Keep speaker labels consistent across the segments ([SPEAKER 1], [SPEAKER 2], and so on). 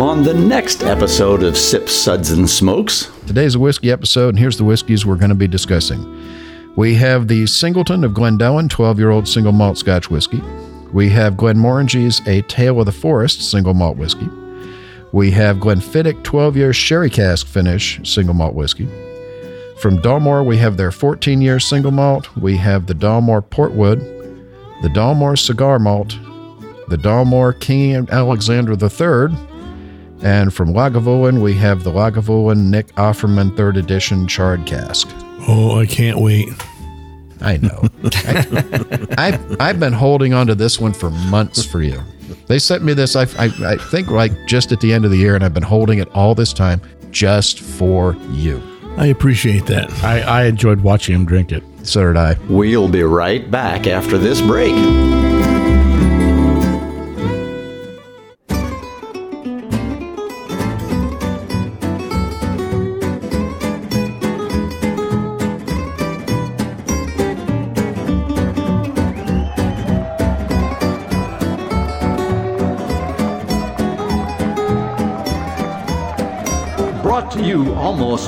[SPEAKER 1] on the next episode of Sip Suds, and Smokes.
[SPEAKER 2] Today's a whiskey episode, and here's the whiskeys we're going to be discussing. We have the Singleton of Glendullan 12 year old single malt Scotch whiskey. We have Glenmorangie's A Tale of the Forest single malt whiskey. We have Glenfiddich 12 year sherry cask finish single malt whiskey. From Dalmore, we have their 14 year single malt. We have the Dalmore Portwood, the Dalmore Cigar Malt, the Dalmore King Alexander III, and from Lagavulin, we have the Lagavulin Nick Offerman 3rd Edition Charred Cask.
[SPEAKER 3] Oh, I can't wait.
[SPEAKER 2] I know. I, I've, I've been holding on to this one for months for you. They sent me this, I, I, I think, like just at the end of the year, and I've been holding it all this time just for you.
[SPEAKER 3] I appreciate that.
[SPEAKER 4] I, I enjoyed watching him drink it.
[SPEAKER 2] So did I.
[SPEAKER 1] We'll be right back after this break.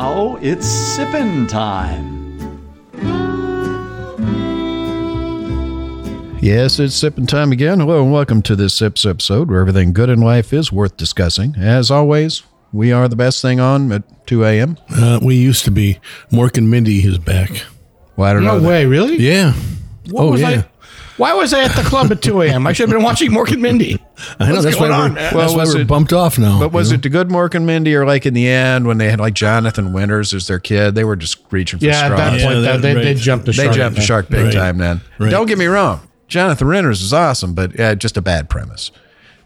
[SPEAKER 1] Now it's sippin' time.
[SPEAKER 2] Yes, it's sipping time again. Hello and welcome to this Sips episode where everything good in life is worth discussing. As always, we are the best thing on at 2 a.m.
[SPEAKER 3] Uh, we used to be. Mork and Mindy is back.
[SPEAKER 2] Well, I don't
[SPEAKER 4] No
[SPEAKER 2] know. that.
[SPEAKER 4] way, really?
[SPEAKER 3] Yeah.
[SPEAKER 4] What
[SPEAKER 3] oh,
[SPEAKER 4] was
[SPEAKER 3] yeah.
[SPEAKER 4] I, why was I at the club at 2 a.m.? I should have been watching Mork and Mindy.
[SPEAKER 3] I know
[SPEAKER 4] What's
[SPEAKER 3] that's
[SPEAKER 4] going
[SPEAKER 3] why
[SPEAKER 4] on,
[SPEAKER 3] we're,
[SPEAKER 4] man?
[SPEAKER 3] that's
[SPEAKER 2] Well,
[SPEAKER 3] why we're
[SPEAKER 2] it-
[SPEAKER 3] bumped off now.
[SPEAKER 2] But was
[SPEAKER 3] you
[SPEAKER 2] it the good Mork and Mindy or like in the end when they had like Jonathan Winters as their kid? They were just reaching for
[SPEAKER 4] Yeah, at that point,
[SPEAKER 3] that-
[SPEAKER 4] that, they, they jumped the shark.
[SPEAKER 2] they jumped the shark big
[SPEAKER 3] Right.
[SPEAKER 2] time then.
[SPEAKER 3] Right.
[SPEAKER 2] Don't get me wrong. Jonathan Winters is awesome, but yeah, just a bad premise.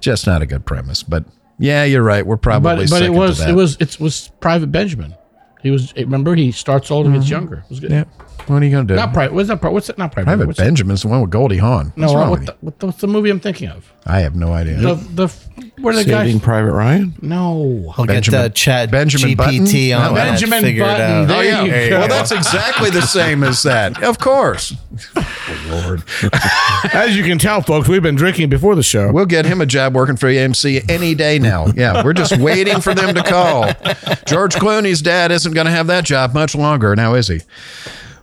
[SPEAKER 2] Just not a good premise. But yeah, you're right. We're probably
[SPEAKER 4] But but it was it was it was Private Benjamin. He was remember he starts old and gets mm-hmm. younger. It was good.
[SPEAKER 2] Yeah. What are you gonna do?
[SPEAKER 4] Not private. What's that? Pri- What's it? Not private.
[SPEAKER 2] Private
[SPEAKER 4] what's
[SPEAKER 2] Benjamin's the one with Goldie Hawn.
[SPEAKER 4] No,
[SPEAKER 2] What's uh, wrong
[SPEAKER 4] what
[SPEAKER 2] with
[SPEAKER 4] the,
[SPEAKER 2] you?
[SPEAKER 4] what the, what's the movie I'm thinking of?
[SPEAKER 2] I have no idea.
[SPEAKER 4] The the where the
[SPEAKER 5] Saving
[SPEAKER 4] guy?
[SPEAKER 5] Private Ryan?
[SPEAKER 4] No,
[SPEAKER 6] I'll
[SPEAKER 2] Benjamin-
[SPEAKER 6] get the chat
[SPEAKER 2] Benjamin
[SPEAKER 6] GPT
[SPEAKER 2] Button?
[SPEAKER 6] on
[SPEAKER 2] No,
[SPEAKER 6] that.
[SPEAKER 4] Benjamin
[SPEAKER 6] figure
[SPEAKER 4] Button.
[SPEAKER 6] it out.
[SPEAKER 4] There
[SPEAKER 2] Oh yeah.
[SPEAKER 4] you go.
[SPEAKER 2] Well, that's exactly the same as that. Of course. Oh, Lord.
[SPEAKER 4] As you can tell, folks, we've been drinking before the show.
[SPEAKER 2] We'll get him a job working for AMC any day now. Yeah, we're just waiting for them to call. George Clooney's dad isn't going to have that job much longer, now is he?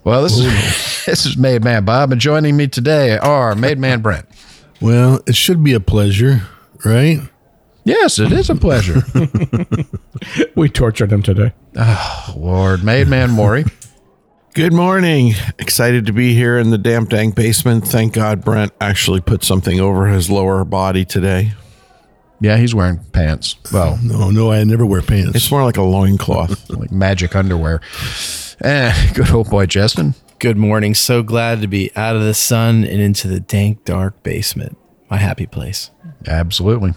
[SPEAKER 2] Well, this is this is Made Man Bob, and joining me today are Made Man Brent.
[SPEAKER 3] Well, it should be a pleasure, right?
[SPEAKER 2] Yes, it is a pleasure.
[SPEAKER 4] We tortured him today.
[SPEAKER 2] Oh, Lord, Made Man Maury.
[SPEAKER 5] Good morning. Excited to be here in the damp dank basement. Thank God Brent actually put something over his lower body today.
[SPEAKER 2] Yeah, he's wearing pants. Well,
[SPEAKER 3] No, no, I never wear pants.
[SPEAKER 5] It's more like a loincloth.
[SPEAKER 2] like magic underwear. Eh, good old boy Justin.
[SPEAKER 6] Good morning. So glad to be out of the sun and into the dank, dark basement. My happy place.
[SPEAKER 2] Absolutely.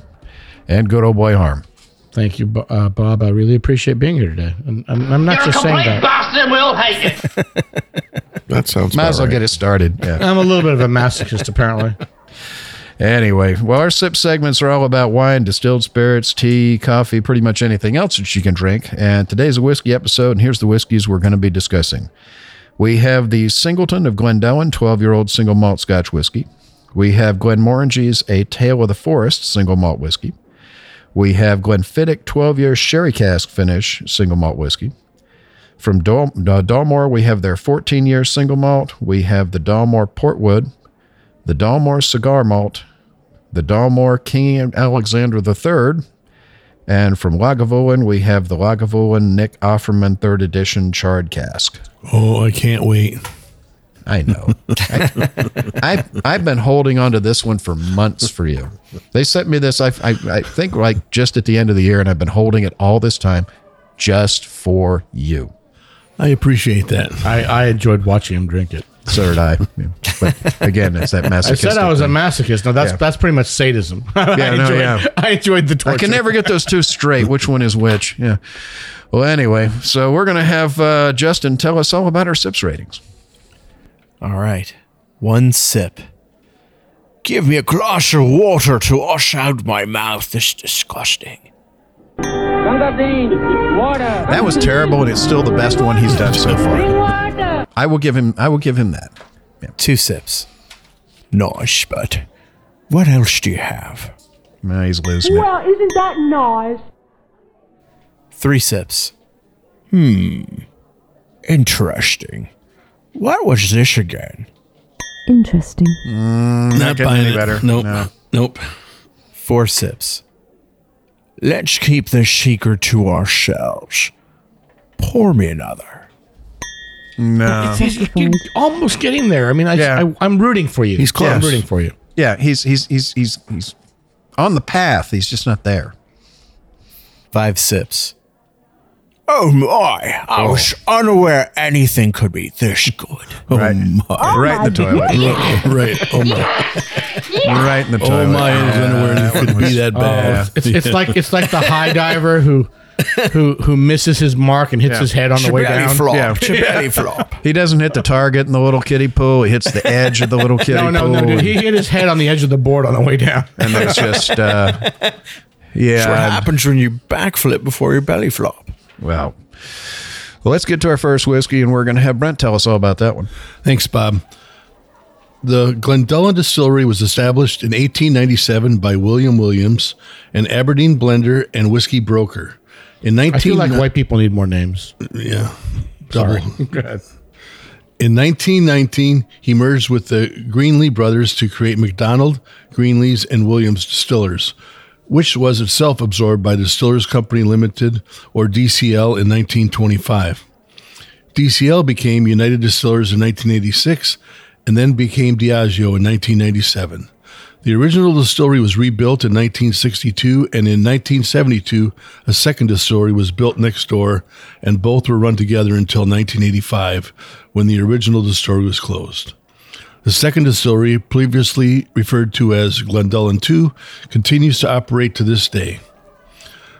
[SPEAKER 2] And good old boy Harm.
[SPEAKER 4] Thank you, uh, Bob. I really appreciate being here today. And I'm, I'm not just saying that.
[SPEAKER 7] bastard will hate it.
[SPEAKER 5] that sounds
[SPEAKER 2] Might
[SPEAKER 5] about
[SPEAKER 2] as well
[SPEAKER 5] right.
[SPEAKER 2] get it started. Yeah.
[SPEAKER 4] I'm a little bit of a masochist, apparently.
[SPEAKER 2] Anyway, well, our sip segments are all about wine, distilled spirits, tea, coffee, pretty much anything else that you can drink. And today's a whiskey episode, and here's the whiskeys we're going to be discussing. We have the Singleton of Glendullan 12 year old single malt Scotch whiskey. We have Glenmorangie's A Tale of the Forest single malt whiskey. We have Glenfiddich 12 year sherry cask finish single malt whiskey. From Dal- uh, Dalmore, we have their 14 year single malt. We have the Dalmore Portwood, the Dalmore Cigar Malt, the Dalmore King Alexander III. And from Lagavulin, we have the Lagavulin Nick Offerman 3rd Edition Charred Cask.
[SPEAKER 3] oh, I can't wait.
[SPEAKER 2] I know. I, I've, I've been holding on to this one for months for you. They sent me this, I, I, I think, like just at the end of the year, and I've been holding it all this time just for you.
[SPEAKER 3] I appreciate that.
[SPEAKER 4] I, I enjoyed watching him drink it.
[SPEAKER 2] So did I. Yeah. But again, it's that
[SPEAKER 4] masochist.
[SPEAKER 2] I
[SPEAKER 4] said I was a masochist. No, that's
[SPEAKER 2] Yeah.
[SPEAKER 4] that's pretty much sadism. I,
[SPEAKER 2] Yeah, no,
[SPEAKER 4] enjoyed,
[SPEAKER 2] yeah.
[SPEAKER 4] I enjoyed the torture.
[SPEAKER 2] I can never get those two straight. Which one is which? Yeah. Well, anyway, so we're gonna have uh, Justin tell us all about our sips ratings.
[SPEAKER 6] All right. One sip. Give me a glass of water to wash out my mouth. This is disgusting.
[SPEAKER 2] That was terrible, and it's still the best one he's done so far. I will give him. I will give him that.
[SPEAKER 6] Two sips. Nice, but what else do you have?
[SPEAKER 2] No, he's losing it.
[SPEAKER 8] Well, isn't that nice?
[SPEAKER 6] Three sips. Hmm. Interesting. What was this again?
[SPEAKER 8] Interesting.
[SPEAKER 3] Not
[SPEAKER 2] getting any
[SPEAKER 3] it.
[SPEAKER 2] better.
[SPEAKER 3] Nope.
[SPEAKER 2] No.
[SPEAKER 3] Nope.
[SPEAKER 6] Four sips. Let's keep the secret to ourselves. Pour me another.
[SPEAKER 2] No.
[SPEAKER 4] He's, you're almost getting there. I mean, I,
[SPEAKER 2] Yeah.
[SPEAKER 4] I, am rooting for you.
[SPEAKER 3] He's close.
[SPEAKER 4] I'm rooting for you.
[SPEAKER 2] Yeah, he's he's he's he's he's on the path. He's just not there.
[SPEAKER 6] Five sips. Oh my! I was oh. unaware anything could be this good.
[SPEAKER 2] Oh, right, Oh my. right in the toilet.
[SPEAKER 3] right. Oh my.
[SPEAKER 2] Right in the toilet.
[SPEAKER 3] Oh my. I was unaware it could be that oh, bad.
[SPEAKER 4] It's, it's like it's like the high diver who who who misses his mark and hits
[SPEAKER 2] Yeah.
[SPEAKER 4] his head on the way down.
[SPEAKER 6] flop.
[SPEAKER 2] Yeah.
[SPEAKER 6] Belly flop.
[SPEAKER 2] He doesn't hit the target in the little kiddie pool. He hits the edge of the little kiddie pool.
[SPEAKER 4] No, no,
[SPEAKER 2] pool.
[SPEAKER 4] no, dude. He hit his head on the edge of the board on the way down.
[SPEAKER 2] and it's just, uh,
[SPEAKER 6] That's what
[SPEAKER 2] yeah.
[SPEAKER 6] happens when you backflip before your belly flop.
[SPEAKER 2] Well, well, let's get to our first whiskey, and we're going to have Brent tell us all about that one.
[SPEAKER 3] Thanks, Bob. The Glendullan Distillery was established in 1897 by William Williams, an Aberdeen blender and whiskey broker. In 19
[SPEAKER 4] I feel like white people need more names.
[SPEAKER 3] yeah, double.
[SPEAKER 4] Go.
[SPEAKER 3] In 1919, he merged with the Greenlee brothers to create McDonald, Greenlees, and Williams Distillers, which was itself absorbed by Distillers Company Limited, or DCL, in 1925. DCL became United Distillers in 1986 and then became Diageo in 1997. The original distillery was rebuilt in 1962, and in 1972, a second distillery was built next door, and both were run together until 1985, when the original distillery was closed. The second distillery, previously referred to as Glendullan II, continues to operate to this day.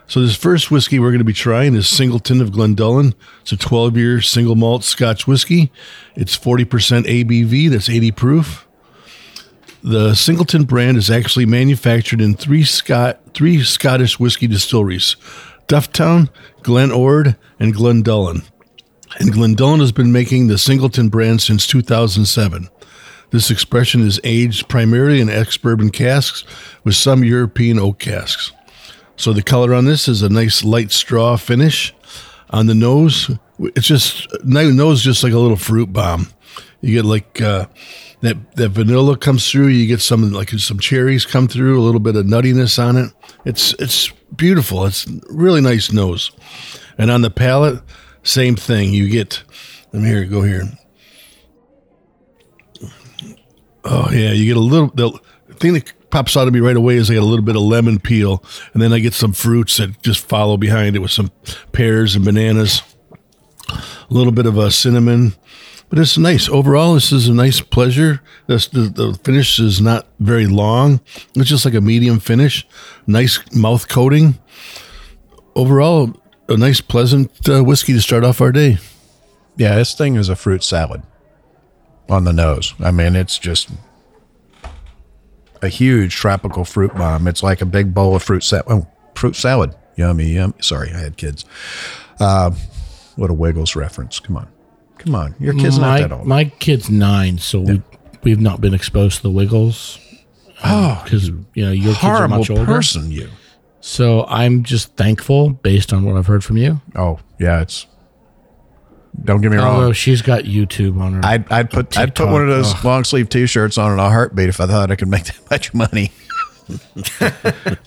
[SPEAKER 3] So this first whiskey we're going to be trying is Singleton of Glendullan. It's a 12-year single malt Scotch whiskey. It's 40% ABV. That's 80 proof. The Singleton brand is actually manufactured in three Scot three Scottish whiskey distilleries: Dufftown, Glen Ord, and Glendullan. And Glendullan has been making the Singleton brand since 2007. This expression is aged primarily in ex-bourbon casks with some European oak casks. So the color on this is a nice light straw finish. On the nose, it's just no- nose just like a little fruit bomb. You get like uh, that that vanilla comes through. You get some like some cherries come through. A little bit of nuttiness on it. It's it's beautiful. It's really nice nose. And on the palate, same thing. You get. Let me here go here. Oh yeah, you get a little. The thing that pops out of me right away is I get a little bit of lemon peel, and then I get some fruits that just follow behind it with some pears and bananas, a little bit of a cinnamon. But it's nice overall. This is a nice pleasure. This, the the finish is not very long. It's just like a medium finish. Nice mouth coating. Overall, a nice, pleasant uh, whiskey to start off our day.
[SPEAKER 2] Yeah, this thing is a fruit salad on the nose. I mean, it's just a huge tropical fruit bomb. It's like a big bowl of fruit salad. Oh, fruit salad. Yummy, yum. Sorry, I had kids. Uh, what a Wiggles reference. Come on. Come on. Your kid's not that old.
[SPEAKER 4] my kid's nine, so we we've not been exposed to the Wiggles. Um, oh, because you know your kids are much older.
[SPEAKER 2] person, you.
[SPEAKER 4] So I'm just thankful based on what I've heard from you.
[SPEAKER 2] Oh, yeah, it's. Don't get me wrong.
[SPEAKER 4] Although she's got YouTube on her.
[SPEAKER 2] I'd, I'd put I'd put one of those
[SPEAKER 4] TikTok.
[SPEAKER 2] long sleeve t shirts on in a heartbeat if I thought I could make that much money.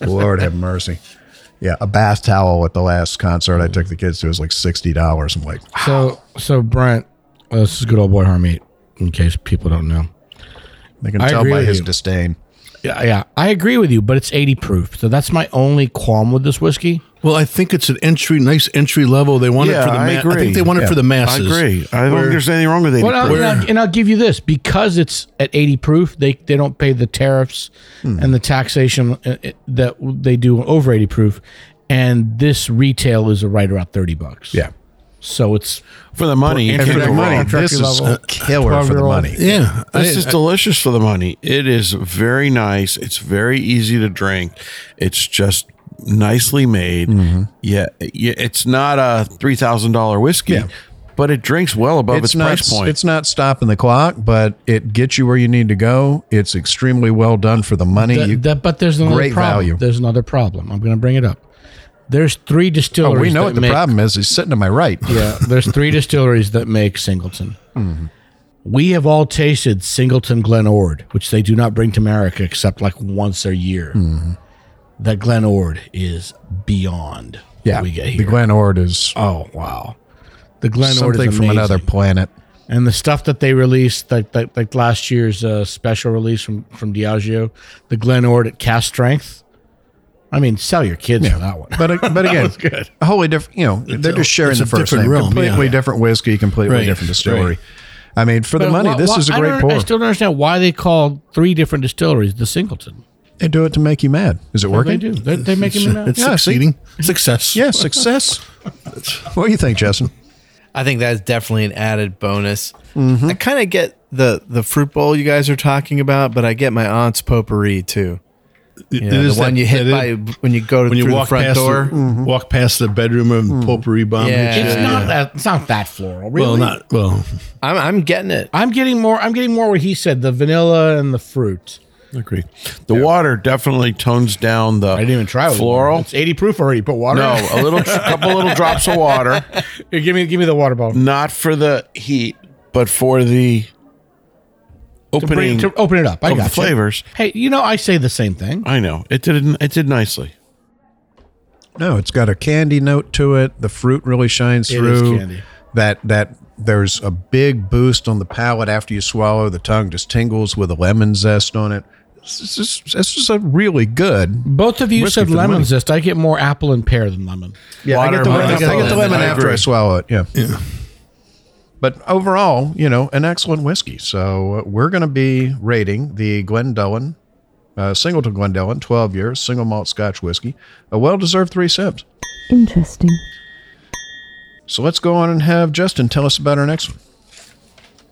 [SPEAKER 2] Lord have mercy. Yeah, a bath towel at the last concert I took the kids to was like sixty dollars. I'm like,
[SPEAKER 4] so so Brent, uh, this is good old boy Harmeet. In case people don't know,
[SPEAKER 2] they can
[SPEAKER 4] I
[SPEAKER 2] tell by his
[SPEAKER 4] you.
[SPEAKER 2] disdain.
[SPEAKER 4] yeah, yeah, I agree with you, but it's 80 proof, so that's my only qualm with this whiskey.
[SPEAKER 3] Well, I think it's an entry, nice entry level. They want
[SPEAKER 5] Yeah,
[SPEAKER 3] it for the.
[SPEAKER 5] I
[SPEAKER 3] Ma- I
[SPEAKER 5] agree.
[SPEAKER 3] think they want it
[SPEAKER 2] Yeah.
[SPEAKER 3] for the masses.
[SPEAKER 5] I agree. I don't
[SPEAKER 3] Where-
[SPEAKER 5] think there's anything wrong with 80
[SPEAKER 4] Well, I'll- and, I'll, and I'll give you this because it's at 80 proof, they, they don't pay the tariffs and the taxation uh, uh, that they do over 80 proof. And this retail is right around 30 bucks.
[SPEAKER 2] Yeah.
[SPEAKER 4] So it's
[SPEAKER 5] For the money, you
[SPEAKER 4] And
[SPEAKER 2] And for the money, this is
[SPEAKER 4] level,
[SPEAKER 2] a killer for the money.
[SPEAKER 3] Yeah,
[SPEAKER 5] This
[SPEAKER 3] I-
[SPEAKER 5] is delicious for the money. It is very nice. It's very easy to drink. It's just nicely made. Mm-hmm. Yeah, yeah, it's not a three thousand dollar whiskey,
[SPEAKER 2] Yeah.
[SPEAKER 5] but it drinks well above its,
[SPEAKER 2] It's not,
[SPEAKER 5] price point.
[SPEAKER 2] it's not stopping the clock, but it gets you where you need to go. It's extremely well done for the money.
[SPEAKER 4] that,
[SPEAKER 2] You-
[SPEAKER 4] that- but there's another
[SPEAKER 2] great
[SPEAKER 4] problem.
[SPEAKER 2] value.
[SPEAKER 4] There's another problem. I'm going to bring it up. There's three distilleries.
[SPEAKER 2] Oh, we know
[SPEAKER 4] that
[SPEAKER 2] what the
[SPEAKER 4] make-
[SPEAKER 2] problem is. He's sitting to my right.
[SPEAKER 4] Yeah, there's three distilleries that make Singleton. Mm-hmm. We have all tasted Singleton Glen Ord, which they do not bring to America except like once a year. Mm-hmm. That Glen Ord is beyond
[SPEAKER 2] Yeah,
[SPEAKER 4] what we get here. the.
[SPEAKER 2] Glen Ord is
[SPEAKER 4] oh wow, the Glen Ord
[SPEAKER 2] something
[SPEAKER 4] is
[SPEAKER 2] from another planet.
[SPEAKER 4] And the stuff that they released, like like, like last year's uh, special release from from Diageo, the Glen Ord at cast strength. I mean, sell your kids for that one.
[SPEAKER 2] But but again,
[SPEAKER 4] good.
[SPEAKER 2] a wholly different. You know, they're
[SPEAKER 3] a-
[SPEAKER 2] just sharing the first name.
[SPEAKER 3] realm,
[SPEAKER 2] completely
[SPEAKER 3] yeah.
[SPEAKER 2] different whiskey, completely
[SPEAKER 3] Right,
[SPEAKER 2] different distillery.
[SPEAKER 3] right.
[SPEAKER 2] I mean, for the money, this is a
[SPEAKER 4] I
[SPEAKER 2] great pour.
[SPEAKER 4] I still don't understand why they call three different distilleries the Singleton.
[SPEAKER 2] They do it to make you mad. Is it
[SPEAKER 4] What
[SPEAKER 2] working?
[SPEAKER 4] they do? They, they make him
[SPEAKER 3] it's
[SPEAKER 2] Yeah, see?
[SPEAKER 3] succeeding. Success.
[SPEAKER 2] Yeah, success. what do you think, Justin?
[SPEAKER 6] I think that's definitely an added bonus.
[SPEAKER 2] Mm-hmm.
[SPEAKER 6] I kind of get the the fruit bowl you guys are talking about, but I get my aunt's potpourri too.
[SPEAKER 3] It
[SPEAKER 6] You know,
[SPEAKER 3] is
[SPEAKER 6] the one
[SPEAKER 3] that-
[SPEAKER 6] you hit by
[SPEAKER 3] is-
[SPEAKER 6] when you go to
[SPEAKER 3] when you
[SPEAKER 6] through the
[SPEAKER 3] walk
[SPEAKER 6] front
[SPEAKER 3] past
[SPEAKER 6] door.
[SPEAKER 3] the, walk past the bedroom of potpourri bomb.
[SPEAKER 6] Yeah.
[SPEAKER 3] hits you.
[SPEAKER 4] It's not that. It's not that floral. Really.
[SPEAKER 3] well, not well.
[SPEAKER 6] I'm I'm getting it.
[SPEAKER 4] I'm getting more. I'm getting more what he said: the vanilla and the fruit.
[SPEAKER 5] Agree. The water definitely tones down the
[SPEAKER 4] I didn't even try it.
[SPEAKER 5] floral.
[SPEAKER 4] It's 80 proof already. Put water.
[SPEAKER 5] No,
[SPEAKER 4] in?
[SPEAKER 5] a little, couple little drops of water,
[SPEAKER 4] Here, give me, give me the water bottle.
[SPEAKER 5] not for the heat, but for the
[SPEAKER 4] To, bring,
[SPEAKER 5] opening
[SPEAKER 4] to open it up. I
[SPEAKER 5] of the
[SPEAKER 4] got
[SPEAKER 5] flavors.
[SPEAKER 4] Hey, you know I say the same thing.
[SPEAKER 5] I know it did. It did nicely.
[SPEAKER 2] No, it's got a candy note to it. The fruit really shines
[SPEAKER 4] It
[SPEAKER 2] through.
[SPEAKER 4] is candy.
[SPEAKER 2] That that there's a big boost on the palate after you swallow. The tongue just tingles with a lemon zest on it. This is this is a really good.
[SPEAKER 4] Both of you said
[SPEAKER 2] for the
[SPEAKER 4] lemon
[SPEAKER 2] money.
[SPEAKER 4] zest. I get more apple and pear than lemon.
[SPEAKER 2] Yeah, I get the lemon, I get the
[SPEAKER 6] Lemon,
[SPEAKER 2] lemon
[SPEAKER 6] I
[SPEAKER 2] after I swallow it. Yeah. yeah. But overall, you know, an excellent whiskey. So we're going to be rating the Glendullan, uh, Singleton Glendullan, 12 years, single malt Scotch whiskey, a well deserved three sips.
[SPEAKER 8] Interesting.
[SPEAKER 2] So let's go on and have Justin tell us about our next one.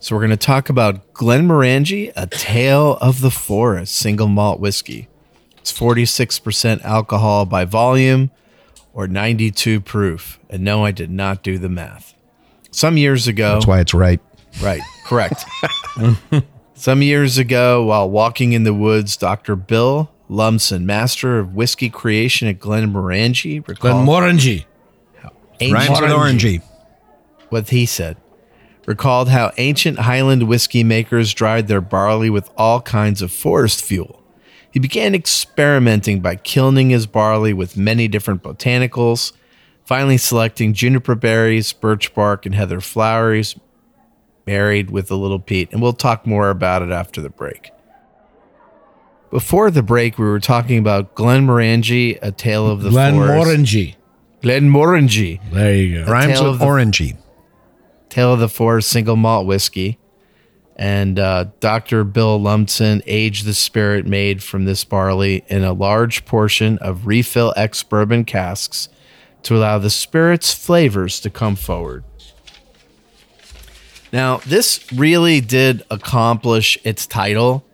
[SPEAKER 6] So we're going to talk about Glenmorangie, a tale of the forest, single malt whiskey. It's 46% alcohol by volume or 92 proof. And no, I did not do the math. Some years ago,
[SPEAKER 2] That's why it's right.
[SPEAKER 6] Right, correct. Some years ago, while walking in the woods, Dr. Bill Lumsden, master of whiskey creation at Glenmorangie, recalled
[SPEAKER 4] Glenmorangie.
[SPEAKER 6] ancient-
[SPEAKER 2] Rhymes with orangey.
[SPEAKER 6] what he said. Recalled how ancient Highland whiskey makers dried their barley with all kinds of forest fuel. He began experimenting by kilning his barley with many different botanicals, finally selecting juniper berries, birch bark, and heather flowers, married with a little peat. And we'll talk more about it after the break. Before the break, we were talking about Glen Glenmorangie, A Tale of the Glen Forest.
[SPEAKER 4] Glenmorangie.
[SPEAKER 6] Glenmorangie.
[SPEAKER 4] There you go.
[SPEAKER 2] Rhymes
[SPEAKER 6] Tale
[SPEAKER 2] with
[SPEAKER 6] the-
[SPEAKER 2] orangey.
[SPEAKER 6] Tale of the Forest single malt whiskey. And uh, Dr. Bill Lumsden aged the spirit made from this barley in a large portion of refill ex bourbon casks to allow the spirit's flavors to come forward. Now, this really did accomplish its title.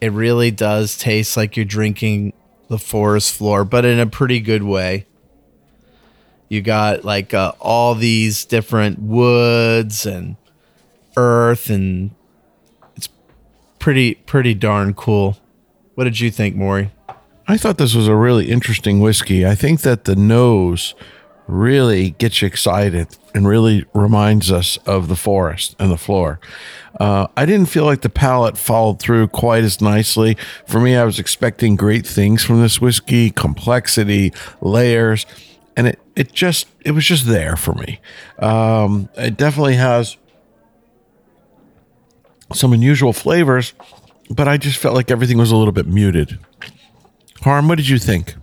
[SPEAKER 6] It really does taste like you're drinking the forest floor, but in a pretty good way. You got like uh, all these different woods and earth, and it's pretty pretty darn cool. What did you think, Maury?
[SPEAKER 5] I thought this was a really interesting whiskey. I think that the nose really gets you excited and really reminds us of the forest and the floor. Uh, I didn't feel like the palate followed through quite as nicely. For me, I was expecting great things from this whiskey, complexity, layers, and it it just it was just there for me. Um, it definitely has some unusual flavors, but I just felt like everything was a little bit muted. Harm, what did you think?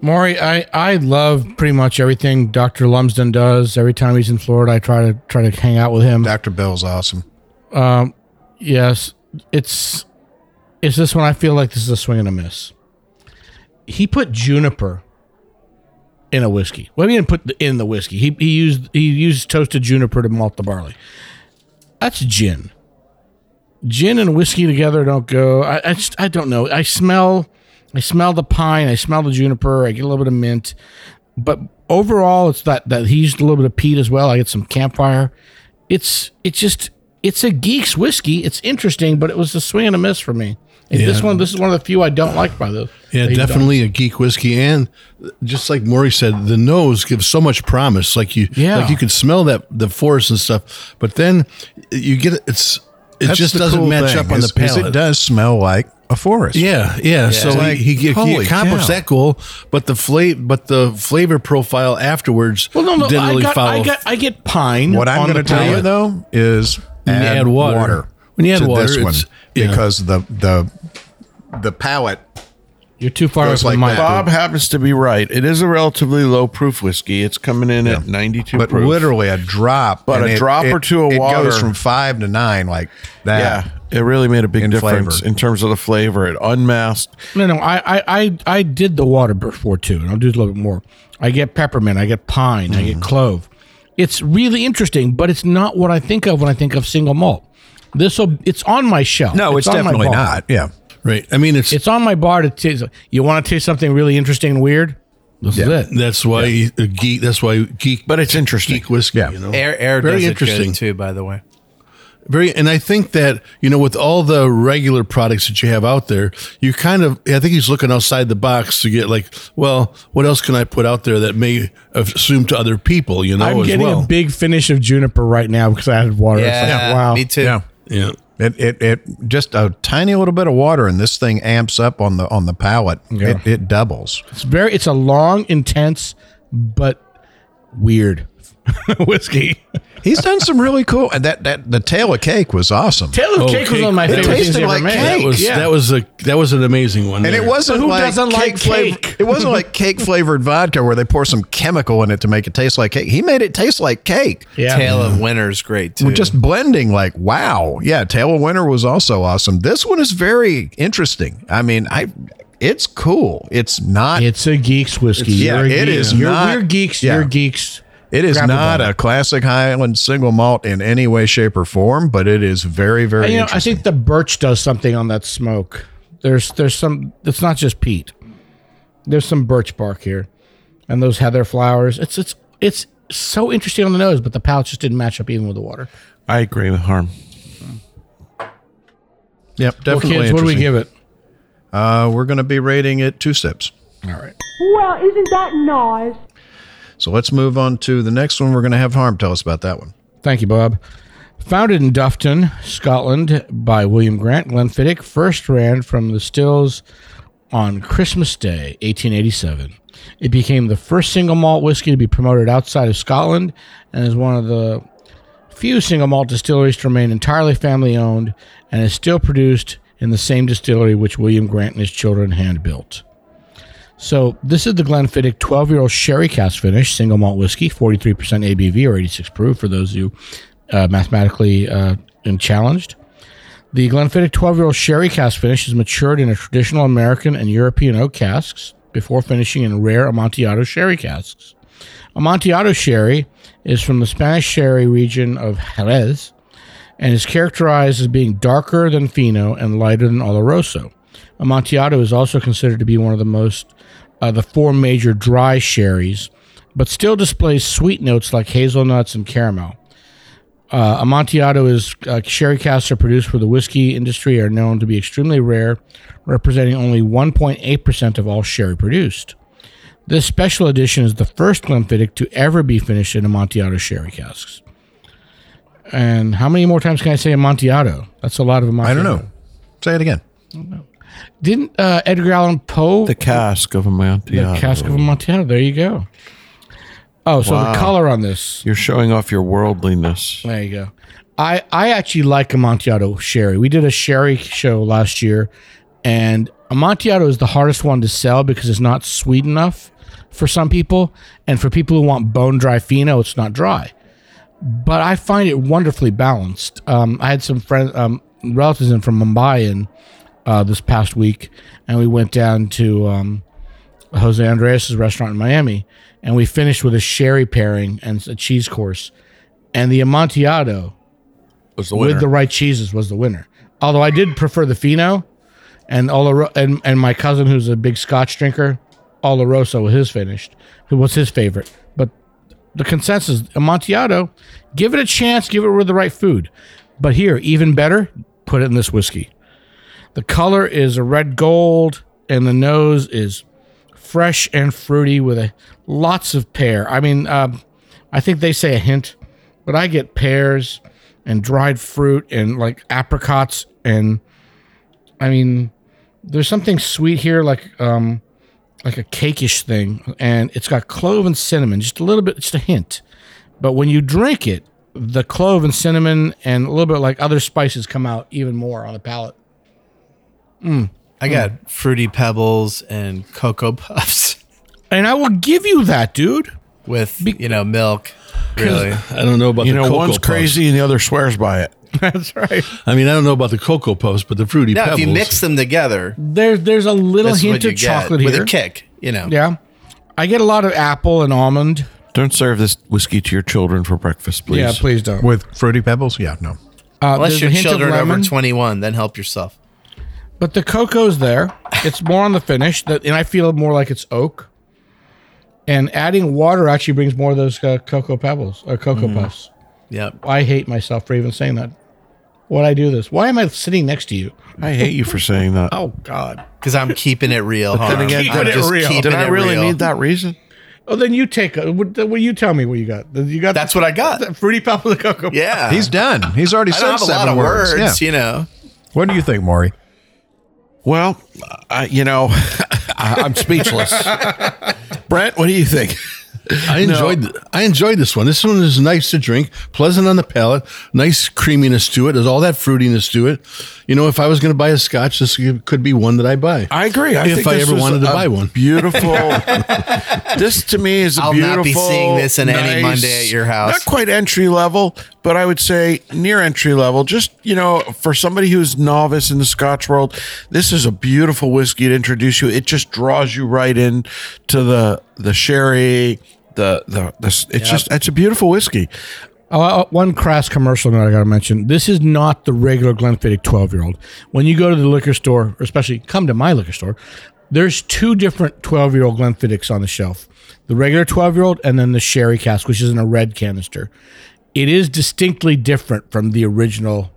[SPEAKER 4] Maury, I, I love pretty much everything Dr. Lumsden does. Every time he's in Florida, I try to try to hang out with him.
[SPEAKER 2] Dr. Bill's awesome.
[SPEAKER 4] Um, Yes, it's it's this one. I feel like this is a swing and a miss. He put juniper in a whiskey. Well, he didn't put the, in the whiskey. He he used he used toasted juniper to malt the barley. That's gin. Gin and whiskey together don't go. I, I just I don't know. I smell I smell the pine. I smell the juniper. I get a little bit of mint, but overall, it's that that he used a little bit of peat as well. I get some campfire. It's it's just it's a geek's whiskey. It's interesting, but it was a swing and a miss for me. And This one, this is one of the few I don't like by the.
[SPEAKER 3] Yeah,
[SPEAKER 4] that you don't.
[SPEAKER 3] definitely a geek whiskey, and just like Maury said, the nose gives so much promise. Like you,
[SPEAKER 4] Yeah.
[SPEAKER 3] like you can smell that the forest and stuff, but then you get it's it
[SPEAKER 2] That's
[SPEAKER 3] just doesn't
[SPEAKER 2] cool
[SPEAKER 3] match
[SPEAKER 2] thing,
[SPEAKER 3] up on
[SPEAKER 2] is-
[SPEAKER 3] the palate.
[SPEAKER 2] It does smell like a forest.
[SPEAKER 3] Yeah, yeah. So
[SPEAKER 2] It's
[SPEAKER 3] he,
[SPEAKER 2] like,
[SPEAKER 3] he, he,
[SPEAKER 2] holy
[SPEAKER 3] accomplished
[SPEAKER 2] cow.
[SPEAKER 3] that goal, but the flavor, but the flavor profile afterwards
[SPEAKER 4] Well, no, no.
[SPEAKER 3] didn't
[SPEAKER 4] I
[SPEAKER 3] really
[SPEAKER 4] got,
[SPEAKER 3] follow.
[SPEAKER 4] I get I get pine.
[SPEAKER 2] What I'm going to tell you though is
[SPEAKER 3] When you add water. When you add
[SPEAKER 2] to
[SPEAKER 3] water,
[SPEAKER 2] this one
[SPEAKER 3] it's- yeah.
[SPEAKER 2] because the the the palate
[SPEAKER 4] You're too far away
[SPEAKER 2] Goes
[SPEAKER 4] from
[SPEAKER 2] like
[SPEAKER 4] the
[SPEAKER 5] Bob happens to be right. It is a relatively low proof whiskey. It's coming in at 92
[SPEAKER 2] but
[SPEAKER 5] proof.
[SPEAKER 2] literally a drop.
[SPEAKER 5] But
[SPEAKER 2] and
[SPEAKER 5] a drop or two of
[SPEAKER 2] it
[SPEAKER 5] water-
[SPEAKER 2] goes from five to nine like that.
[SPEAKER 5] Yeah, it really made a big
[SPEAKER 2] In
[SPEAKER 5] difference
[SPEAKER 2] flavor.
[SPEAKER 5] in terms of the flavor. It unmasked.
[SPEAKER 4] No, no, I, I, I, I did the water before too, and I'll do a little bit more. I get peppermint, I get pine, I
[SPEAKER 2] Mm.
[SPEAKER 4] get clove. It's really interesting, but it's not what I think of when I think of single malt. This will, it's on my shelf.
[SPEAKER 2] No, it's,
[SPEAKER 4] on my
[SPEAKER 2] definitely not. Yeah.
[SPEAKER 3] right. I mean, it's,
[SPEAKER 4] It's on my bar to taste. You want to taste something really interesting and weird? This is it.
[SPEAKER 3] that's why a geek. That's why geek.
[SPEAKER 5] But it's interesting.
[SPEAKER 3] geek whiskey.
[SPEAKER 2] Yeah.
[SPEAKER 3] You know,
[SPEAKER 6] Air air
[SPEAKER 3] Very
[SPEAKER 6] does it
[SPEAKER 3] interesting.
[SPEAKER 6] good too, by the way.
[SPEAKER 3] Very, and I think that you know, with all the regular products that you have out there, you kind of, I think he's looking outside the box to get like, well, what else can I put out there that may assume to other people? You know,
[SPEAKER 4] I'm
[SPEAKER 3] as
[SPEAKER 4] getting
[SPEAKER 3] well.
[SPEAKER 4] a big finish of juniper right now because I added water. It's like,
[SPEAKER 6] Yeah,
[SPEAKER 4] wow.
[SPEAKER 6] me too.
[SPEAKER 2] Yeah.
[SPEAKER 3] Yeah.
[SPEAKER 2] It, it it just a tiny little bit of water and this thing amps up on the on the palate.
[SPEAKER 4] Yeah.
[SPEAKER 2] It, it doubles.
[SPEAKER 4] It's very. It's a long, intense, but weird whiskey.
[SPEAKER 2] He's done some really cool. And that that the Tale of Cake was awesome.
[SPEAKER 4] Taylor
[SPEAKER 3] Oh,
[SPEAKER 4] cake was
[SPEAKER 3] cake.
[SPEAKER 4] one of my favorite things ever
[SPEAKER 2] like
[SPEAKER 4] made.
[SPEAKER 2] cake.
[SPEAKER 3] That was
[SPEAKER 4] yeah.
[SPEAKER 3] that was a that was an amazing one.
[SPEAKER 2] And it wasn't
[SPEAKER 4] Who
[SPEAKER 2] like
[SPEAKER 4] doesn't
[SPEAKER 2] cake
[SPEAKER 4] like
[SPEAKER 2] flavor-
[SPEAKER 4] cake?
[SPEAKER 2] It wasn't like cake flavored vodka where they pour some chemical in it to make it taste like cake. He made it taste like cake.
[SPEAKER 4] yeah.
[SPEAKER 6] Tale of mm. Winter's great too.
[SPEAKER 2] We're just blending like wow. Yeah, Tale of Winter was also awesome. This one is very interesting. I mean, I it's cool. It's not
[SPEAKER 4] It's a geek's whiskey.
[SPEAKER 2] Yeah,
[SPEAKER 4] You're a
[SPEAKER 2] it
[SPEAKER 4] geek.
[SPEAKER 2] is
[SPEAKER 4] You're,
[SPEAKER 2] not-
[SPEAKER 4] we're geeks.
[SPEAKER 2] yeah.
[SPEAKER 4] You're geeks.
[SPEAKER 2] It is not a classic Highland single malt in any way, shape, or form, but it is very, very
[SPEAKER 4] And, you know, I think the birch does something on that smoke. There's there's some. It's not just peat. There's some birch bark here, and those heather flowers. It's it's it's so interesting on the nose, but the palate just didn't match up even with the water.
[SPEAKER 5] I agree with Harm.
[SPEAKER 2] yep,
[SPEAKER 4] Well,
[SPEAKER 2] definitely.
[SPEAKER 4] kids, what do we give it?
[SPEAKER 2] Uh, we're going to be rating it two sips.
[SPEAKER 4] All right.
[SPEAKER 8] Well, isn't that nice?
[SPEAKER 2] So let's move on to the next one. We're going to have Harm tell us about that one.
[SPEAKER 4] Thank you, Bob. Founded in Dufftown, Scotland, by William Grant, Glenfiddich first ran from the stills on Christmas Day, 1887. It became the first single malt whiskey to be promoted outside of Scotland and is one of the few single malt distilleries to remain entirely family owned and is still produced in the same distillery which William Grant and his children hand built. So this is the Glenfiddich 12 year old sherry cask finish single malt whiskey, 43% ABV or 86 proof for those who uh, mathematically uh, challenged. The Glenfiddich 12 year old sherry cask finish is matured in a traditional American and European oak casks before finishing in rare Amontillado sherry casks. Amontillado sherry is from the Spanish sherry region of Jerez and is characterized as being darker than Fino and lighter than Oloroso. Amontillado is also considered to be one of the most, uh, the four major dry sherries, but still displays sweet notes like hazelnuts and caramel. Uh, Amontillado is uh, sherry casks are produced for the whiskey industry are known to be extremely rare, representing only 1.8% of all sherry produced. This special edition is the first Glenfiddich to ever be finished in Amontillado sherry casks. And how many more times can I say Amontillado? That's a lot of Amontillado.
[SPEAKER 2] I don't know. Say it again.
[SPEAKER 4] Didn't uh, Edgar Allan Poe
[SPEAKER 5] The cask of Amontillado.
[SPEAKER 4] the cask of Amontillado? There you go. Oh, so
[SPEAKER 5] Wow.
[SPEAKER 4] the color on this.
[SPEAKER 5] You're showing off your worldliness.
[SPEAKER 4] There you go. I I actually like Amontillado sherry. We did a sherry show last year, and Amontillado is the hardest one to sell because it's not sweet enough. for some people, and for people who want bone dry fino, it's not dry. But I find it wonderfully balanced. Um, I had some friends, um, relatives in from Mumbai, and uh, this past week, and we went down to um, Jose Andres' restaurant in Miami, and we finished with a sherry pairing and a cheese course, and the Amontillado
[SPEAKER 5] Was the
[SPEAKER 4] with the right cheeses was the winner. Although I did prefer the Fino, and Oloro- and and my cousin who's a big Scotch drinker, Oloroso was his finished, who was his favorite. But the consensus, Amontillado, give it a chance, give it with the right food. But here, even better, put it in this whiskey. The color is a red gold, and the nose is fresh and fruity with a lots of pear. I mean, um, I think they say a hint, but I get pears and dried fruit and like apricots and I mean, there's something sweet here, like um, like a cakeish thing, and it's got clove and cinnamon, just a little bit, just a hint. But when you drink it, the clove and cinnamon and a little bit like other spices come out even more on the palate.
[SPEAKER 6] I got fruity pebbles and cocoa puffs
[SPEAKER 4] And I will give you that, dude.
[SPEAKER 6] with you know milk. Really,
[SPEAKER 3] I don't know about
[SPEAKER 5] You
[SPEAKER 3] the
[SPEAKER 5] know,
[SPEAKER 3] cocoa
[SPEAKER 5] one's
[SPEAKER 3] puffs.
[SPEAKER 5] crazy and the other swears by it.
[SPEAKER 4] That's right.
[SPEAKER 3] I mean, I don't know about the cocoa puffs, but the fruity
[SPEAKER 6] now
[SPEAKER 3] pebbles.
[SPEAKER 6] if you mix them together,
[SPEAKER 4] There's there's a little hint of
[SPEAKER 6] get
[SPEAKER 4] chocolate
[SPEAKER 6] with
[SPEAKER 4] here.
[SPEAKER 6] a kick. You know,
[SPEAKER 4] Yeah, I get a lot of apple and almond.
[SPEAKER 5] Don't serve this whiskey to your children for breakfast, please.
[SPEAKER 4] Yeah, please don't.
[SPEAKER 2] With fruity pebbles? Yeah, no.
[SPEAKER 4] Uh,
[SPEAKER 6] unless
[SPEAKER 4] there's
[SPEAKER 6] your
[SPEAKER 4] a hint of
[SPEAKER 6] children over twenty one, then help yourself.
[SPEAKER 4] But the cocoa's there. It's more on the finish, that, and I feel more like it's oak. And adding water actually brings more of those uh, cocoa pebbles or cocoa
[SPEAKER 6] Mm.
[SPEAKER 4] puffs.
[SPEAKER 6] Yep.
[SPEAKER 4] I hate myself for even saying that. Why'd I do this? Why am I sitting next to you?
[SPEAKER 5] I hate you for saying that.
[SPEAKER 4] Oh God!
[SPEAKER 6] Because I'm keeping it real.
[SPEAKER 5] then
[SPEAKER 6] Harm.
[SPEAKER 5] again,
[SPEAKER 6] I'm
[SPEAKER 4] Keeping it
[SPEAKER 6] just
[SPEAKER 4] real.
[SPEAKER 6] keeping
[SPEAKER 5] Did I
[SPEAKER 6] it
[SPEAKER 5] really
[SPEAKER 6] real.
[SPEAKER 5] need that reason?
[SPEAKER 4] Oh, then you take. A, what, what you tell me what you got? You got
[SPEAKER 6] That's what I got.
[SPEAKER 4] the fruity pebble and cocoa.
[SPEAKER 6] Yeah,
[SPEAKER 2] He's done. He's already
[SPEAKER 6] I
[SPEAKER 2] said
[SPEAKER 6] don't have a
[SPEAKER 2] seven
[SPEAKER 6] lot of
[SPEAKER 2] words.
[SPEAKER 6] words.
[SPEAKER 2] Yeah.
[SPEAKER 6] You know,
[SPEAKER 2] What do you think, Maury?
[SPEAKER 5] Well, I, you know, I'm speechless. Brent, what do you think?
[SPEAKER 3] I enjoyed. th- I enjoyed this one. This one is nice to drink, pleasant on the palate, nice creaminess to it. There's all that fruitiness to it. You know, if I was going to buy a Scotch, this could be one that I buy.
[SPEAKER 5] I agree. I
[SPEAKER 3] If
[SPEAKER 5] think
[SPEAKER 3] I ever wanted to buy one.
[SPEAKER 5] Beautiful. this to me is a
[SPEAKER 6] I'll
[SPEAKER 5] beautiful.
[SPEAKER 6] I'll not be seeing this in any Monday at your house.
[SPEAKER 5] Not quite entry level, but I would say near entry level. Just you know, for somebody who's novice in the Scotch world, this is a beautiful whiskey to introduce you. It just draws you right in to the the sherry. The the, the it's just it's a beautiful whiskey.
[SPEAKER 4] Oh, uh, one crass commercial that I got to mention. This is not the regular Glenfiddich 12 year old. When you go to the liquor store, or especially come to my liquor store, there's two different 12 year old Glenfiddichs on the shelf the regular 12 year old and then the sherry cask, which is in a red canister. It is distinctly different from the original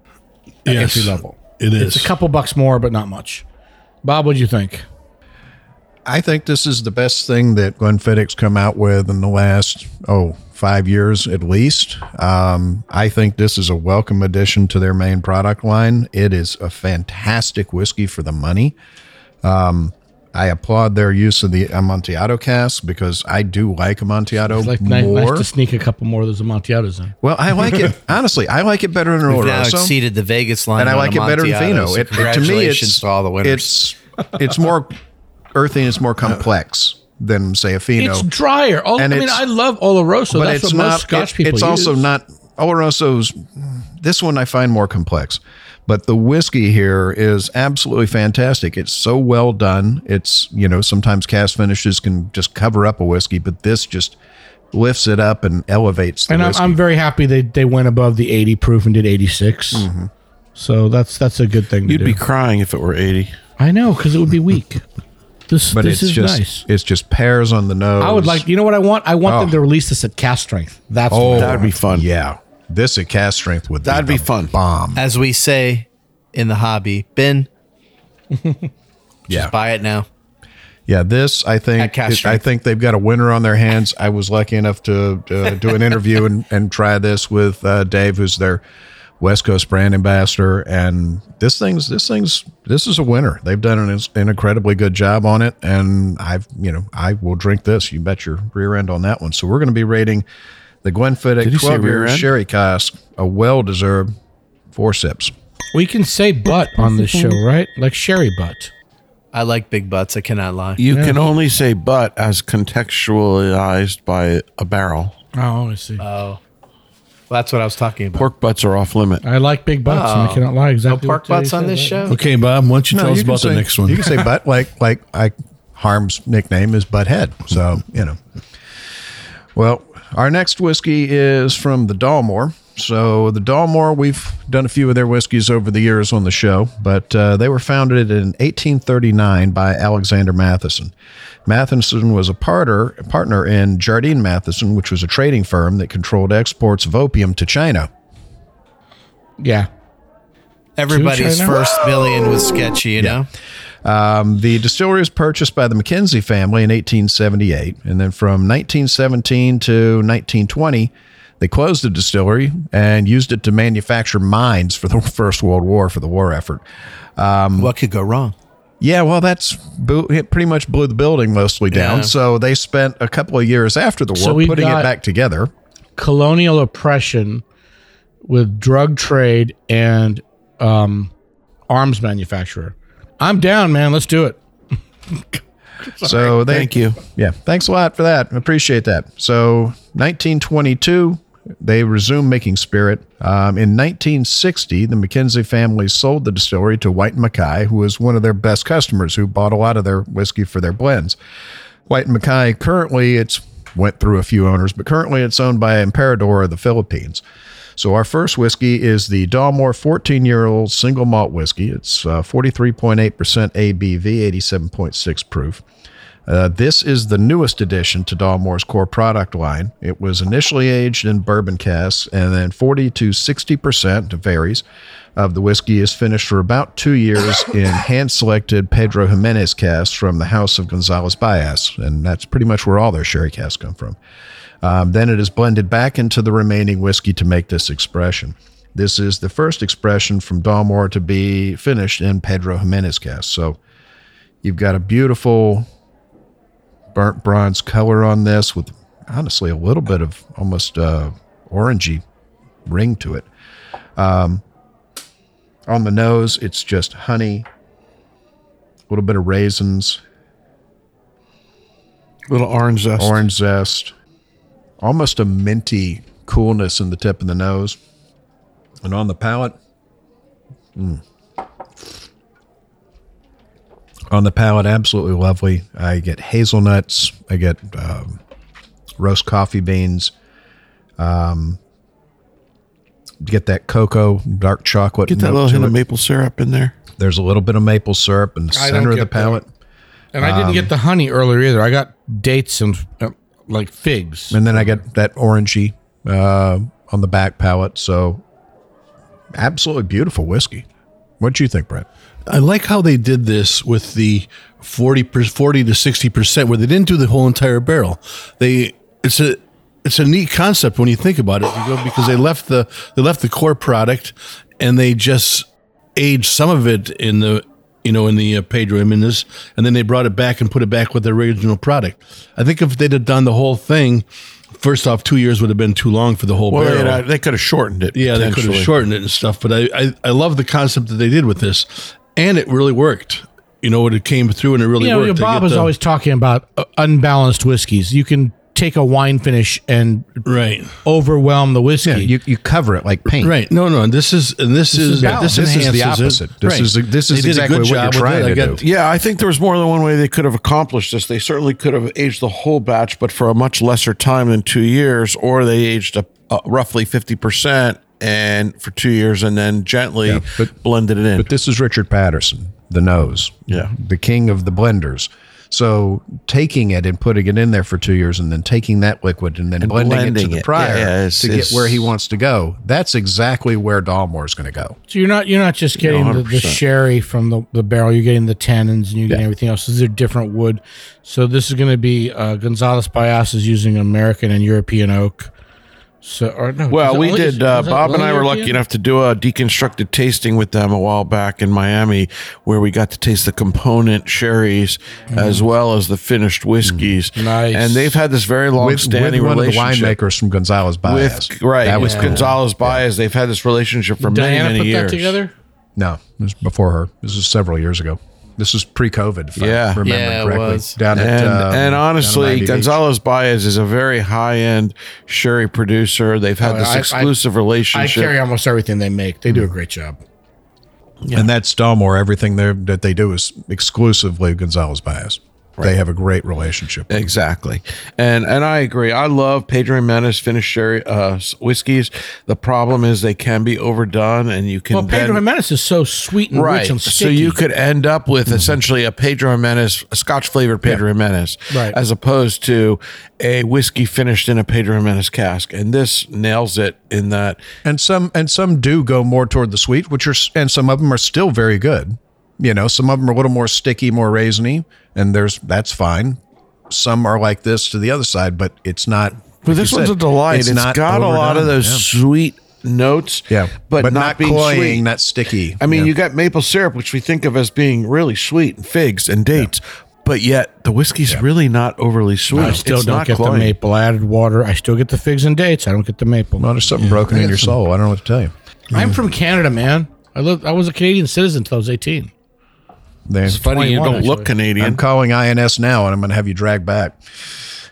[SPEAKER 3] Yes,
[SPEAKER 4] entry level.
[SPEAKER 3] It is.
[SPEAKER 4] It's a couple bucks more, but not much. Bob, what do you think?
[SPEAKER 2] I think this is the best thing that Glenfiddich's come out with in the last oh five years at least. Um, I think this is a welcome addition to their main product line. It is a fantastic whiskey for the money. Um, I applaud their use of the Amontillado cask because I do like Amontillado
[SPEAKER 4] It's like
[SPEAKER 2] more.
[SPEAKER 4] nice to sneak a couple more of those Amontillado in.
[SPEAKER 2] well, I like it honestly. I like it better than
[SPEAKER 6] We've now
[SPEAKER 2] Oloroso,
[SPEAKER 6] exceeded the Vegas line,
[SPEAKER 2] and I like it better than
[SPEAKER 6] Amontillado,
[SPEAKER 2] Fino.
[SPEAKER 6] so
[SPEAKER 2] It, it- to me,
[SPEAKER 6] congratulations
[SPEAKER 2] it's
[SPEAKER 6] to all the winners.
[SPEAKER 2] it's it's more earthy and it's more uh, complex than say a Fino.
[SPEAKER 4] It's drier. Oh,
[SPEAKER 2] And
[SPEAKER 4] I mean, I love Oloroso.
[SPEAKER 2] but
[SPEAKER 4] That's
[SPEAKER 2] it's
[SPEAKER 4] what most
[SPEAKER 2] not.
[SPEAKER 4] Scotch
[SPEAKER 2] it-
[SPEAKER 4] people
[SPEAKER 2] it's also not Oloroso's. This one I find more complex, but the whiskey here is absolutely fantastic. It's so well done. It's you know sometimes cast finishes can just cover up a whiskey, but this just lifts it up and elevates the
[SPEAKER 4] and I'm,
[SPEAKER 2] whiskey.
[SPEAKER 4] I'm very happy they they went above the 80 proof and did 86. Mm-hmm. So that's that's a good thing
[SPEAKER 5] You'd
[SPEAKER 4] do.
[SPEAKER 5] be crying if it were eighty.
[SPEAKER 4] I know because it would be weak. This
[SPEAKER 2] but
[SPEAKER 4] this
[SPEAKER 2] it's
[SPEAKER 4] is
[SPEAKER 2] just
[SPEAKER 4] nice.
[SPEAKER 2] it's just pears on the nose.
[SPEAKER 4] I would like. You know what I want? I want
[SPEAKER 2] Oh.
[SPEAKER 4] them to release this at cast strength. That's
[SPEAKER 2] Oh,
[SPEAKER 4] what I
[SPEAKER 5] That would be fun.
[SPEAKER 2] Yeah, this at cast strength would
[SPEAKER 5] That'd
[SPEAKER 2] be,
[SPEAKER 5] be
[SPEAKER 2] the
[SPEAKER 5] fun.
[SPEAKER 2] Bomb.
[SPEAKER 6] as we say in the hobby, Ben,
[SPEAKER 2] Yeah,
[SPEAKER 6] buy it now.
[SPEAKER 2] Yeah, this I
[SPEAKER 6] At
[SPEAKER 2] think
[SPEAKER 6] cast
[SPEAKER 2] I
[SPEAKER 6] strength.
[SPEAKER 2] think they've got a winner on their hands. I was lucky enough to uh, do an interview and, and try this with uh, Dave, who's their West Coast brand ambassador, and this thing's this thing's this is a winner. They've done an, an incredibly good job on it, and I've you know I will drink this. You bet your rear end on that one. So we're going to be rating the Glenfiddich
[SPEAKER 5] Did
[SPEAKER 2] 12 year sherry cask a well deserved four sips.
[SPEAKER 4] We can say butt on this show, right? Like sherry butt.
[SPEAKER 6] I like big butts. I cannot lie.
[SPEAKER 5] You can only say butt as contextualized by a barrel.
[SPEAKER 4] Oh, I see. Oh.
[SPEAKER 6] Well, that's what I was talking about.
[SPEAKER 5] Pork butts are off limit.
[SPEAKER 4] I like big butts. and I
[SPEAKER 6] Oh.
[SPEAKER 4] cannot lie.
[SPEAKER 6] No
[SPEAKER 4] Exactly.
[SPEAKER 6] pork
[SPEAKER 4] what Jay
[SPEAKER 6] butts on
[SPEAKER 4] said.
[SPEAKER 6] this show.
[SPEAKER 3] Okay, Bob, why don't you tell us
[SPEAKER 2] you can
[SPEAKER 3] about the next one?
[SPEAKER 2] You can say butt like like I Harm's nickname is Butthead. So, you know. Well, our next whiskey is from the Dalmore. So, the Dalmore, we've done a few of their whiskeys over the years on the show, but uh, they were founded in 1839 by Alexander Matheson. Matheson was a partner, partner in Jardine Matheson, which was a trading firm that controlled exports of opium to China.
[SPEAKER 4] Yeah.
[SPEAKER 6] Everybody's
[SPEAKER 4] China?
[SPEAKER 6] first billion was sketchy, you know?
[SPEAKER 2] Um, the distillery was purchased by the Mackenzie family in 1878, and then from 1917 to 1920, they closed the distillery and used it to manufacture mines for the First World War for the war effort.
[SPEAKER 6] what could go wrong?
[SPEAKER 2] Yeah, well, that's it pretty much blew the building mostly down.
[SPEAKER 6] Yeah.
[SPEAKER 2] So they spent a couple of years after the war
[SPEAKER 4] So
[SPEAKER 2] putting it back together.
[SPEAKER 4] Colonial oppression with drug trade and um, arms manufacturer. I'm down, man. Let's do it.
[SPEAKER 2] So they,
[SPEAKER 5] Thank you.
[SPEAKER 2] Yeah, thanks a lot for that. Appreciate that. So, 1922, they resumed making spirit. Um, in 1960, the Mackenzie family sold the distillery to Whyte Mackay, who was one of their best customers, who bought a lot of their whiskey for their blends. Whyte Mackay currently it's went through a few owners, but currently it's owned by Emperador of the Philippines. So our first whiskey is the Dalmore 14-year-old single malt whiskey. It's uh, 43.8% ABV, 87.6 proof. Uh, this is the newest addition to Dalmore's core product line. It was initially aged in bourbon casks, and then 40 to 60 percent varies of the whiskey is finished for about two years in hand-selected Pedro Jimenez casks from the House of Gonzalez Byass, and that's pretty much where all their sherry casks come from. Um, then it is blended back into the remaining whiskey to make this expression. This is the first expression from Dalmore to be finished in Pedro Jimenez casks. So you've got a beautiful burnt bronze color on this with honestly a little bit of almost uh, orangey ring to it. Um, on the nose, it's just honey, a little bit of raisins, a
[SPEAKER 5] Little orange zest.
[SPEAKER 2] orange zest, almost a minty coolness in the tip of the nose. And on the palate, mm. On the palate, absolutely lovely. I get hazelnuts, I get um, roast coffee beans, um, get that cocoa, dark chocolate.
[SPEAKER 5] Get that little
[SPEAKER 2] to
[SPEAKER 5] hint of maple syrup in there.
[SPEAKER 2] There's a little bit of maple syrup in the
[SPEAKER 4] I
[SPEAKER 2] center of the
[SPEAKER 4] get that.
[SPEAKER 2] palate.
[SPEAKER 4] And I didn't get the honey earlier either. I got dates and uh, like figs.
[SPEAKER 2] and then I get that orangey uh, on the back palate. So, absolutely beautiful whiskey. What do you think, Brent?
[SPEAKER 3] I like how they did this with the 40 per, 40 to 60% where they didn't do the whole entire barrel. They it's a it's a neat concept when you think about it because they left the they left the core product and they just aged some of it in the you know in the uh, Pedro Jimenez and then they brought it back and put it back with the original product. I think if they'd have done the whole thing First off, two years would have been too long for the whole
[SPEAKER 5] Well,
[SPEAKER 3] barrel.
[SPEAKER 5] they, they could have shortened it.
[SPEAKER 3] Yeah, they could have shortened it and stuff, but I, I I love the concept that they did with this, and it really worked. You know, it came through and it really
[SPEAKER 4] you know,
[SPEAKER 3] worked. They
[SPEAKER 4] Bob
[SPEAKER 3] get
[SPEAKER 4] is
[SPEAKER 3] the-
[SPEAKER 4] always talking about uh, unbalanced whiskeys. You can take a wine finish and
[SPEAKER 3] right,
[SPEAKER 4] overwhelm the whiskey.
[SPEAKER 2] Yeah, you, you cover it like paint.
[SPEAKER 3] right. No, no, and this is and this, is,
[SPEAKER 2] is balanced.
[SPEAKER 3] this,
[SPEAKER 2] This is the opposite.
[SPEAKER 3] It.
[SPEAKER 2] This is- this is
[SPEAKER 3] They did a
[SPEAKER 2] exactly what you're trying to
[SPEAKER 3] got-
[SPEAKER 2] do.
[SPEAKER 5] Yeah, I think there was more than one way they could have accomplished this. They certainly could have aged the whole batch, but for a much lesser time than two years, or they aged a, a roughly fifty percent and for two years, and then gently
[SPEAKER 2] Yeah, but-
[SPEAKER 5] blended it in.
[SPEAKER 2] But this is Richard Paterson, the nose.
[SPEAKER 5] Yeah.
[SPEAKER 2] The king of the blenders. So taking it and putting it in there for two years and then taking that liquid and then
[SPEAKER 5] And
[SPEAKER 2] blending, it
[SPEAKER 5] blending
[SPEAKER 2] to the
[SPEAKER 5] it.
[SPEAKER 2] prior
[SPEAKER 5] Yeah, yeah, it's-
[SPEAKER 2] to get where he wants to go. That's exactly where Dalmore is going to go.
[SPEAKER 4] So you're not you're not just getting the, the sherry from the, the barrel. You're getting the tannins and you're getting everything else. These are different wood. So this is going to be uh, Gonzalez Byass is using American and European oak. So or no,
[SPEAKER 5] well, we did. Uh, Bob and I were lucky enough to do a deconstructed tasting with them a while back in Miami, where we got to taste the component sherries as well as the finished whiskeys.
[SPEAKER 4] Mm. Nice.
[SPEAKER 5] And they've had this very long-standing
[SPEAKER 2] With, with
[SPEAKER 5] standing
[SPEAKER 2] one of the winemakers from Gonzalez Byass.
[SPEAKER 5] with right,
[SPEAKER 2] That was
[SPEAKER 5] with
[SPEAKER 2] cool.
[SPEAKER 5] Gonzalez Byass. They've had this relationship for many,
[SPEAKER 4] Diana
[SPEAKER 5] many
[SPEAKER 4] put
[SPEAKER 5] years.
[SPEAKER 4] that together.
[SPEAKER 2] No, it was before her. This was several years ago. This is pre-COVID, if
[SPEAKER 5] Yeah.
[SPEAKER 2] I remember
[SPEAKER 6] Yeah, it
[SPEAKER 2] correctly.
[SPEAKER 6] was.
[SPEAKER 2] Down at,
[SPEAKER 5] and,
[SPEAKER 2] um,
[SPEAKER 5] and honestly,
[SPEAKER 2] Miami
[SPEAKER 5] Gonzalez Byass is a very high end sherry producer. They've had
[SPEAKER 4] Oh,
[SPEAKER 5] this
[SPEAKER 4] I- I-
[SPEAKER 5] exclusive
[SPEAKER 4] I
[SPEAKER 5] relationship.
[SPEAKER 4] I carry almost everything they make. They do a great job.
[SPEAKER 2] and that's Dalmore. Everything there that they do is exclusively Gonzalez Byass. They have a great relationship.
[SPEAKER 5] Exactly, and and I agree. I love Pedro Jimenez finished sherry uh, s- whiskeys. The problem is they can be overdone, and you can
[SPEAKER 4] Well, Pedro
[SPEAKER 5] then-
[SPEAKER 4] Jimenez is so sweet and
[SPEAKER 5] right.
[SPEAKER 4] rich and sticky.
[SPEAKER 5] So you could end up with essentially a Pedro Jimenez, a Scotch flavored Pedro Jimenez,
[SPEAKER 4] Right.
[SPEAKER 5] as opposed to a whiskey finished in a Pedro Jimenez cask, and this nails it in that.
[SPEAKER 2] and some and some do go more toward the sweet, which are and some of them are still very good. You know, some of them are a little more sticky, more raisiny, and there's that's fine. Some are like this to the other side, but it's not.
[SPEAKER 5] But
[SPEAKER 2] like
[SPEAKER 5] this one's
[SPEAKER 2] said,
[SPEAKER 5] a delight.
[SPEAKER 2] it's
[SPEAKER 5] it's
[SPEAKER 2] not
[SPEAKER 5] got a lot of those
[SPEAKER 2] Yeah.
[SPEAKER 5] sweet notes,
[SPEAKER 2] Yeah,
[SPEAKER 5] but, not, being
[SPEAKER 2] cloying,
[SPEAKER 5] sweet.
[SPEAKER 2] not sticky.
[SPEAKER 5] I mean,
[SPEAKER 2] Yeah.
[SPEAKER 5] you got maple syrup, which we think of as being really sweet, and figs and dates, but yet the whiskey's really not overly sweet.
[SPEAKER 4] I still
[SPEAKER 5] It's
[SPEAKER 4] don't
[SPEAKER 5] not
[SPEAKER 4] get the maple. I added water. I still get the figs and dates. I don't get the maple.
[SPEAKER 2] well, there's something broken in your soul. I don't know what to tell you.
[SPEAKER 4] I'm from Canada, man. I lived. I was a Canadian citizen until I was 18.
[SPEAKER 2] There's
[SPEAKER 5] Funny, you don't look. Canadian.
[SPEAKER 2] I'm calling INS now, and I'm going to have you dragged back.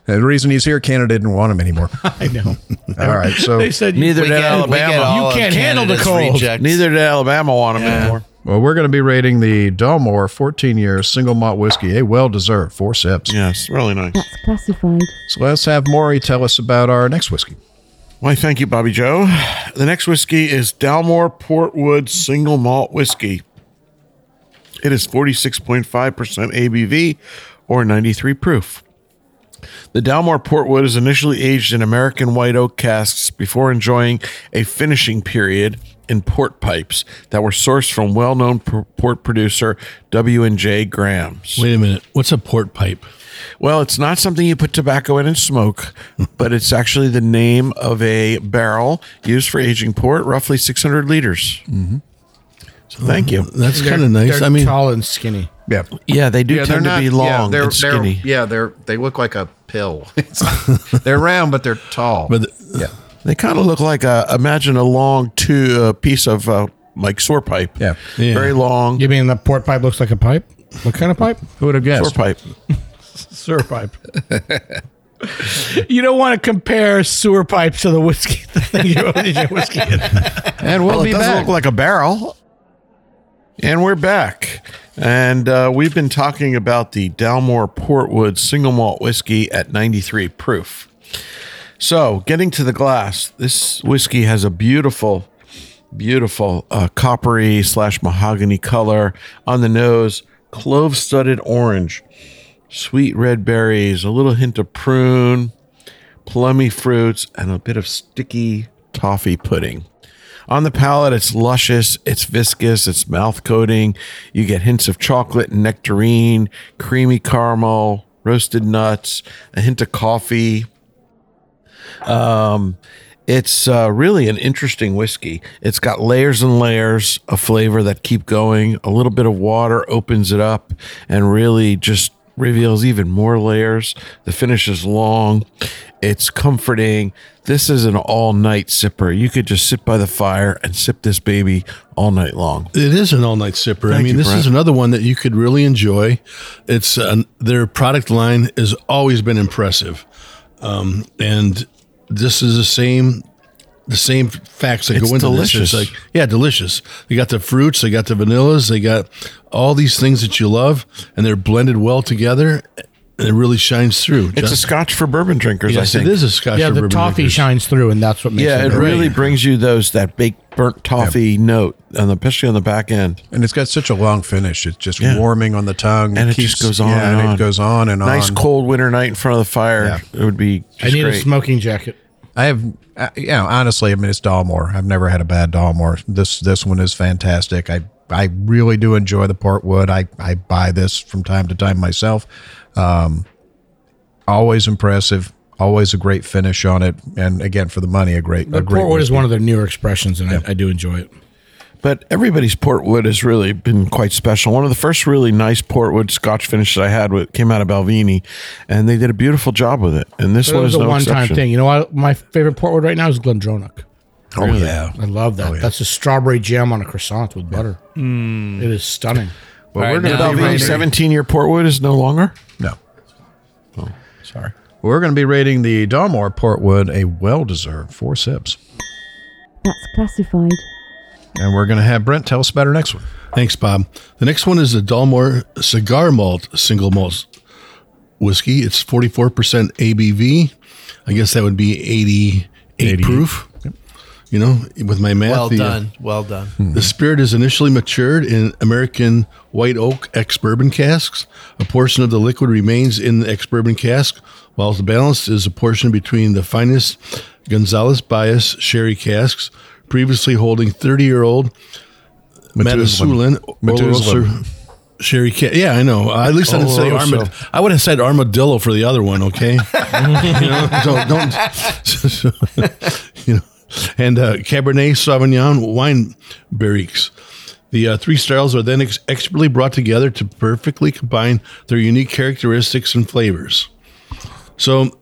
[SPEAKER 2] Uh, the reason he's here, Canada didn't want him anymore.
[SPEAKER 4] I know.
[SPEAKER 2] All right, so
[SPEAKER 4] they said
[SPEAKER 5] Neither did
[SPEAKER 6] get-
[SPEAKER 5] Alabama.
[SPEAKER 4] You can't handle the cold.
[SPEAKER 6] rejects.
[SPEAKER 5] Neither did Alabama want them
[SPEAKER 6] Yeah.
[SPEAKER 5] anymore.
[SPEAKER 2] well, we're going to be rating the Dalmore 14 year single malt whiskey, a well deserved four sips.
[SPEAKER 5] Yes, really nice.
[SPEAKER 8] That's classified.
[SPEAKER 2] So let's have Maury tell us about our next whiskey.
[SPEAKER 5] Why, thank you, Bobby Joe. The next whiskey is Dalmore Portwood Single Malt Whiskey. It is 46.5% ABV or 93 proof. The Dalmore Portwood is initially aged in American white oak casks before enjoying a finishing period in port pipes that were sourced from well-known port producer W&J Graham's.
[SPEAKER 3] Wait a minute. What's a port pipe?
[SPEAKER 5] Well, it's not something you put tobacco in and smoke, but it's actually the name of a barrel used for aging port, roughly 600 liters. Mm-hmm. So thank you.
[SPEAKER 3] That's kind of nice.
[SPEAKER 4] They're
[SPEAKER 3] I mean,
[SPEAKER 4] tall and skinny.
[SPEAKER 2] Yeah.
[SPEAKER 5] Yeah, they do tend to be long
[SPEAKER 2] they're,
[SPEAKER 5] and skinny.
[SPEAKER 2] They're, yeah, they're they look like a pill. they're round, but they're tall.
[SPEAKER 3] but
[SPEAKER 2] yeah,
[SPEAKER 5] They kind of look like a imagine a long two uh, piece of uh, like sewer pipe.
[SPEAKER 2] yeah.
[SPEAKER 3] Yeah.
[SPEAKER 5] very long
[SPEAKER 4] You mean the port pipe looks like a pipe? What kind of pipe?
[SPEAKER 2] Who would have guessed?
[SPEAKER 5] sewer pipe.
[SPEAKER 4] Sewer pipe. you don't want to compare sewer pipes to the whiskey. The thing you put your whiskey in.
[SPEAKER 2] And we'll
[SPEAKER 5] Well, it
[SPEAKER 2] be
[SPEAKER 5] doesn't
[SPEAKER 2] back.
[SPEAKER 5] look like a barrel. And we're back. And uh, we've been talking about the Dalmore Portwood single malt whiskey at 93 proof. So, getting to the glass, this whiskey has a beautiful, beautiful uh, coppery slash mahogany color on the nose, clove studded orange, sweet red berries, a little hint of prune, plummy fruits, and a bit of sticky toffee pudding. On the palate, it's luscious, it's viscous, it's mouth coating. You get hints of chocolate and nectarine, creamy caramel, roasted nuts, a hint of coffee. Um, it's uh, really an interesting whiskey. It's got layers and layers of flavor that keep going. A little bit of water opens it up and really just reveals even more layers. The finish is long. It's comforting. This is an all night sipper. You could just sit by the fire and sip this baby all night long.
[SPEAKER 3] It is an all night sipper. I mean,
[SPEAKER 5] you,
[SPEAKER 3] this
[SPEAKER 5] Brent.
[SPEAKER 3] is another one that you could really enjoy. It's uh, their product line has always been impressive, um, and this is the same. The same facts that
[SPEAKER 5] It's
[SPEAKER 3] go into
[SPEAKER 5] delicious.
[SPEAKER 3] this. It's like, yeah, delicious. They got the fruits, they got the vanillas, they got all these things that you love, and they're blended well together, and it really shines through.
[SPEAKER 5] It's a scotch for bourbon drinkers,
[SPEAKER 3] yes,
[SPEAKER 5] I think.
[SPEAKER 3] it is a Scotch.
[SPEAKER 4] Yeah,
[SPEAKER 3] for
[SPEAKER 4] the
[SPEAKER 3] bourbon
[SPEAKER 4] toffee
[SPEAKER 3] drinkers.
[SPEAKER 4] shines through, and that's what makes it.
[SPEAKER 5] Yeah,
[SPEAKER 4] it.
[SPEAKER 5] it
[SPEAKER 4] great.
[SPEAKER 5] really brings you those that baked burnt toffee note, on the, especially on the back end.
[SPEAKER 2] And it's got such a long finish. It's just
[SPEAKER 5] Yeah.
[SPEAKER 2] warming on the tongue.
[SPEAKER 5] And it just goes on
[SPEAKER 2] Yeah,
[SPEAKER 5] and on.
[SPEAKER 2] it goes on and
[SPEAKER 5] Nice
[SPEAKER 2] on.
[SPEAKER 5] Nice cold winter night in front of the fire.
[SPEAKER 2] Yeah.
[SPEAKER 5] It would be just
[SPEAKER 4] I need
[SPEAKER 5] great.
[SPEAKER 4] a smoking jacket.
[SPEAKER 2] I have, uh, you know, honestly, I mean, it's Dalmore. I've never had a bad Dalmore. This this one is fantastic. I I really do enjoy the Portwood. I I buy this from time to time myself. Um, always impressive. Always a great finish on it, and again for the money, a great
[SPEAKER 4] The
[SPEAKER 2] a great.
[SPEAKER 4] Portwood is one of their newer expressions, and I, I do enjoy it.
[SPEAKER 5] But everybody's Portwood has really been quite special. One of the first really nice Portwood Scotch finishes I had with, came out of Balvenie, and they did a beautiful job with it. And this
[SPEAKER 4] It
[SPEAKER 5] one
[SPEAKER 4] was
[SPEAKER 5] is
[SPEAKER 4] a
[SPEAKER 5] no
[SPEAKER 4] one-time thing. You know what? My favorite Portwood right now is Glendronach.
[SPEAKER 2] Oh yeah.
[SPEAKER 4] I love that. That's a strawberry jam on a croissant with butter. It is stunning.
[SPEAKER 2] Well,
[SPEAKER 6] All
[SPEAKER 2] we're
[SPEAKER 6] right,
[SPEAKER 2] going
[SPEAKER 6] now
[SPEAKER 2] to be
[SPEAKER 6] I'm
[SPEAKER 2] rating.
[SPEAKER 5] 17 year Portwood is no longer?
[SPEAKER 2] No.
[SPEAKER 5] Oh, sorry.
[SPEAKER 2] We're going to be rating the Dalmore Portwood a well-deserved four sips,
[SPEAKER 8] That's classified.
[SPEAKER 2] and we're going to have Brent tell us about our next one.
[SPEAKER 3] Thanks, Bob. The next one is the Dalmore Cigar Malt Single Malt Whiskey. It's 44% ABV. I guess that would be 88,
[SPEAKER 2] 88.
[SPEAKER 3] proof. You know, with my math.
[SPEAKER 6] Well
[SPEAKER 3] the, uh,
[SPEAKER 6] done. Well done.
[SPEAKER 3] The spirit is initially matured in American white oak ex bourbon casks. A portion of the liquid remains in the ex bourbon cask, while the balance is a portion between the finest Gonzalez Byass sherry casks, previously holding 30 year old Methuselah
[SPEAKER 2] Methuselah.
[SPEAKER 3] Oloroso Sherry cat. Yeah, I know. Uh, at least I didn't say
[SPEAKER 5] Oloroso.
[SPEAKER 3] armadillo. I would have said armadillo for the other one. Okay, you know, don't don't. and uh, Cabernet Sauvignon wine barriques. The uh, three styles are then ex- expertly brought together to perfectly combine their unique characteristics and flavors. So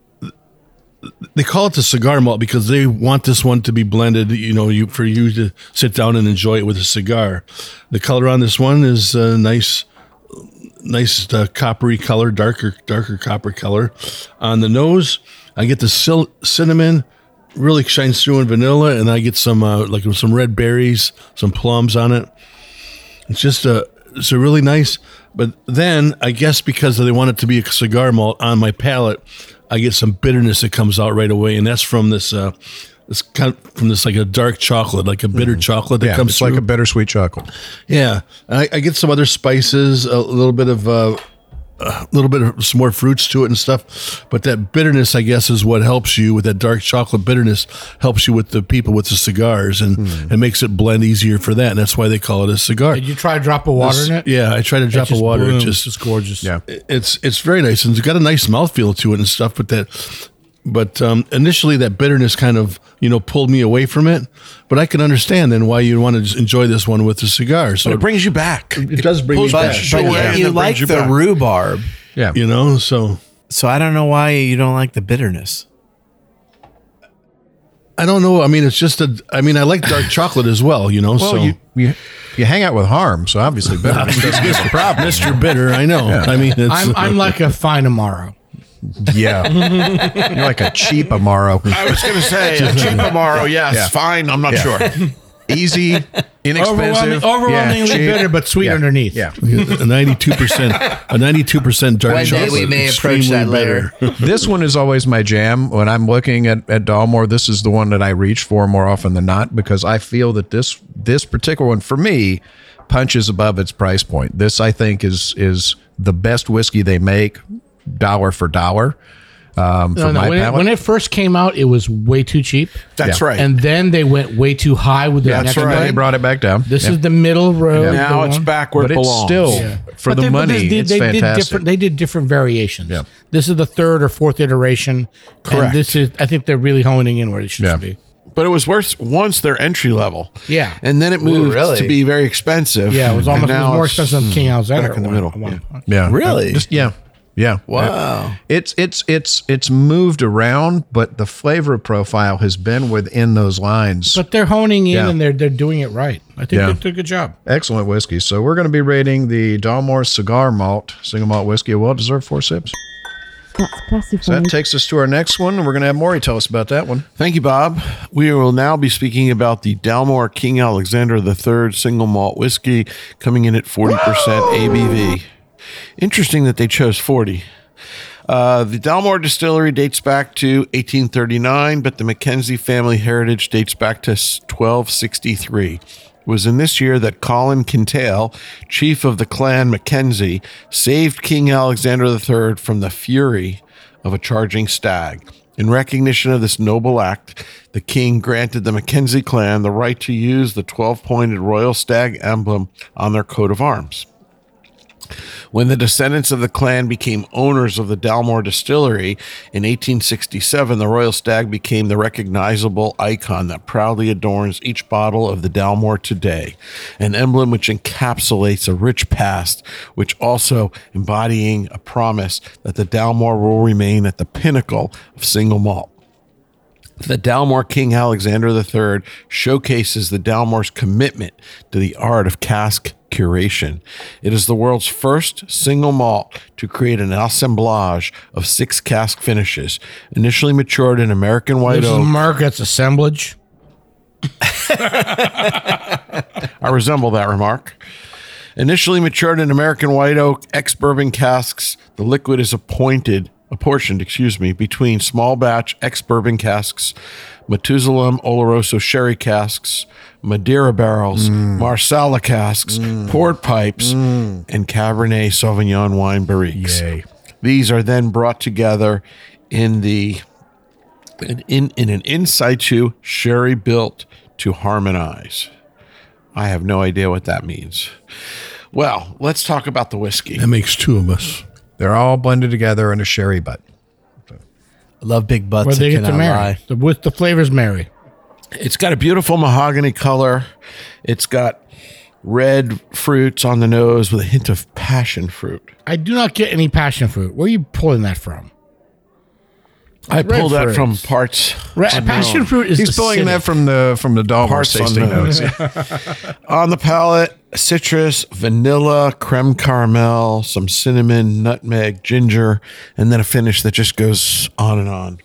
[SPEAKER 3] they call it the cigar malt because they want this one to be blended. You know, you for you to sit down and enjoy it with a cigar. The color on this one is uh, nice, nice uh, coppery color, darker darker copper color. On the nose, I get the sil- cinnamon, really shines through in vanilla, and I get some uh, like some red berries, some plums on it. It's just a it's a really nice. But then I guess because they want it to be a cigar malt on my palate, I get some bitterness that comes out right away, and that's from this uh, this kind of, from this like a dark chocolate, like a bitter chocolate that
[SPEAKER 2] Yeah,
[SPEAKER 3] comes
[SPEAKER 2] it's like
[SPEAKER 3] through.
[SPEAKER 2] a bittersweet chocolate.
[SPEAKER 3] Yeah, I, I get some other spices, a little bit of uh, a little bit of some more fruits to it and stuff. But that bitterness, I guess, is what helps you with that dark chocolate bitterness. Helps you with the people with the cigars and hmm. and makes it blend easier for that. And that's why they call it a cigar.
[SPEAKER 4] Did you try a drop of water in it?
[SPEAKER 3] Yeah, I try to drop
[SPEAKER 4] It
[SPEAKER 3] of
[SPEAKER 4] just
[SPEAKER 3] water. It
[SPEAKER 4] blooms.
[SPEAKER 3] just
[SPEAKER 4] it's gorgeous.
[SPEAKER 2] Yeah.
[SPEAKER 3] it's it's very nice and it's got a nice mouthfeel to it and stuff. But that, but um, initially that bitterness kind of you know pulled me away from it. But I can understand then why you want to just enjoy this one with a cigar. So
[SPEAKER 5] But it brings you back.
[SPEAKER 3] it does bring you
[SPEAKER 5] pulls
[SPEAKER 6] But,
[SPEAKER 3] back.
[SPEAKER 5] back.
[SPEAKER 6] but
[SPEAKER 5] Sure.
[SPEAKER 6] you,
[SPEAKER 5] Yeah.
[SPEAKER 6] you like
[SPEAKER 5] you
[SPEAKER 6] the
[SPEAKER 5] back.
[SPEAKER 6] rhubarb,
[SPEAKER 2] Yeah.
[SPEAKER 3] You know, so
[SPEAKER 6] so I don't know why you don't like the bitterness.
[SPEAKER 3] I don't know. I mean, it's just a. I mean, I like dark chocolate as well. You know,
[SPEAKER 2] Well,
[SPEAKER 3] so
[SPEAKER 2] you, you you hang out with harm, so obviously bitterness doesn't the problem.
[SPEAKER 3] Mr. Bitter, I know. I mean, it's,
[SPEAKER 4] I'm, I'm like a fine Amaro.
[SPEAKER 2] Yeah, you're like a cheap Amaro.
[SPEAKER 5] I was going to say, a cheap Amaro, yes,
[SPEAKER 2] Yeah.
[SPEAKER 5] fine. I'm not sure.
[SPEAKER 2] Easy,
[SPEAKER 4] Overwhelming,
[SPEAKER 2] inexpensive,
[SPEAKER 4] overwhelmingly
[SPEAKER 2] yeah, cheap.
[SPEAKER 4] bitter, but sweet
[SPEAKER 2] Yeah.
[SPEAKER 4] underneath.
[SPEAKER 2] Yeah,
[SPEAKER 3] a ninety-two percent, a ninety-two percent dark
[SPEAKER 6] One day
[SPEAKER 3] chocolate.
[SPEAKER 6] we may approach that later.
[SPEAKER 3] bitter.
[SPEAKER 2] this one is always my jam. When I'm looking at, at Dalmore, this is the one that I reach for more often than not because I feel that this this particular one for me punches above its price point. This I think is is the best whiskey they make, dollar for dollar. Um,
[SPEAKER 4] No, no,
[SPEAKER 2] my
[SPEAKER 4] when, it, when it first came out, it was way too cheap.
[SPEAKER 5] That's
[SPEAKER 2] Yeah.
[SPEAKER 5] right.
[SPEAKER 4] And then they went way too high with their
[SPEAKER 5] That's
[SPEAKER 4] next
[SPEAKER 5] right.
[SPEAKER 4] One.
[SPEAKER 2] they brought it back down.
[SPEAKER 4] This
[SPEAKER 2] Yeah.
[SPEAKER 4] is the middle road.
[SPEAKER 5] now it's
[SPEAKER 4] one.
[SPEAKER 5] back where
[SPEAKER 2] but
[SPEAKER 5] it
[SPEAKER 2] it's still
[SPEAKER 4] Yeah.
[SPEAKER 2] for
[SPEAKER 4] But
[SPEAKER 2] the
[SPEAKER 4] they-
[SPEAKER 2] money.
[SPEAKER 4] they,
[SPEAKER 2] it's
[SPEAKER 4] they
[SPEAKER 2] fantastic.
[SPEAKER 4] Did different, they did different variations.
[SPEAKER 2] Yeah.
[SPEAKER 4] This is the third or fourth iteration.
[SPEAKER 5] Correct.
[SPEAKER 4] And this is, I think they're really honing in where they should
[SPEAKER 2] Yeah.
[SPEAKER 4] be.
[SPEAKER 5] But it was worse once they're entry level.
[SPEAKER 4] Yeah.
[SPEAKER 5] And then it moved
[SPEAKER 6] really?
[SPEAKER 5] to be very expensive.
[SPEAKER 4] Yeah, it was almost it was more expensive than King Alexander.
[SPEAKER 5] back in the
[SPEAKER 4] at
[SPEAKER 5] middle,
[SPEAKER 4] one- at one
[SPEAKER 5] yeah.
[SPEAKER 2] Yeah.
[SPEAKER 6] Really?
[SPEAKER 2] Just- yeah. Yeah.
[SPEAKER 6] Wow.
[SPEAKER 2] It's it's it's it's moved around, but the flavor profile has been within those lines.
[SPEAKER 4] But they're honing in
[SPEAKER 2] Yeah.
[SPEAKER 4] and they're they're doing it right. I think
[SPEAKER 2] Yeah.
[SPEAKER 4] they did a good job.
[SPEAKER 2] Excellent whiskey. So we're going to be rating the Dalmore Cigar Malt single malt whiskey a well deserved four sips.
[SPEAKER 8] That's classified.
[SPEAKER 2] So that takes us to our next one, and we're going to have Maury tell us about that one.
[SPEAKER 5] Thank you, Bob. We will now be speaking about the Dalmore King Alexander III single malt whiskey coming in at 40% ABV. Interesting that they chose 40. Uh, the Dalmore distillery dates back to 1839, but the Mackenzie family heritage dates back to 1263. It was in this year that Colin Kintail, chief of the clan Mackenzie, saved King Alexander III from the fury of a charging stag. In recognition of this noble act, the king granted the Mackenzie clan the right to use the 12 pointed royal stag emblem on their coat of arms. When the descendants of the clan became owners of the Dalmore distillery in 1867, the royal stag became the recognizable icon that proudly adorns each bottle of the Dalmore today, an emblem which encapsulates a rich past, which also embodying a promise that the Dalmore will remain at the pinnacle of single malt. The Dalmore King Alexander III showcases the Dalmore's commitment to the art of cask curation. It is the world's first single malt to create an assemblage of six cask finishes, initially matured in American white Oak.
[SPEAKER 4] This is
[SPEAKER 5] oak.
[SPEAKER 4] Margaret's assemblage.
[SPEAKER 5] I resemble that remark. Initially matured in American white oak ex bourbon casks, the liquid is appointed, apportioned, excuse me, between small batch ex bourbon casks, Methuselah Oloroso sherry casks, Madeira barrels, mm. Marsala casks, mm. port pipes, mm. and Cabernet Sauvignon wine barriques.
[SPEAKER 2] Yay.
[SPEAKER 5] These are then brought together in the in, in, in an in situ sherry built to harmonize. I have no idea what that means. Well, let's talk about the whiskey.
[SPEAKER 3] That makes two of us.
[SPEAKER 2] They're all blended together in a sherry butt.
[SPEAKER 6] I love big butts.
[SPEAKER 4] Where they get to marry. The, with the flavors marry.
[SPEAKER 5] It's got a beautiful mahogany color. It's got red fruits on the nose with a hint of passion fruit.
[SPEAKER 4] I do not get any passion fruit. Where are you pulling that from?
[SPEAKER 5] I pulled that
[SPEAKER 4] fruits.
[SPEAKER 5] from parts.
[SPEAKER 4] Ra- passion fruit is
[SPEAKER 2] He's pulling
[SPEAKER 4] acidic.
[SPEAKER 2] that from the from the Dalmore
[SPEAKER 5] Parts on
[SPEAKER 2] tasting
[SPEAKER 5] the-
[SPEAKER 2] notes.
[SPEAKER 5] On the palate, citrus, vanilla, creme caramel, some cinnamon, nutmeg, ginger, and then a finish that just goes on and on.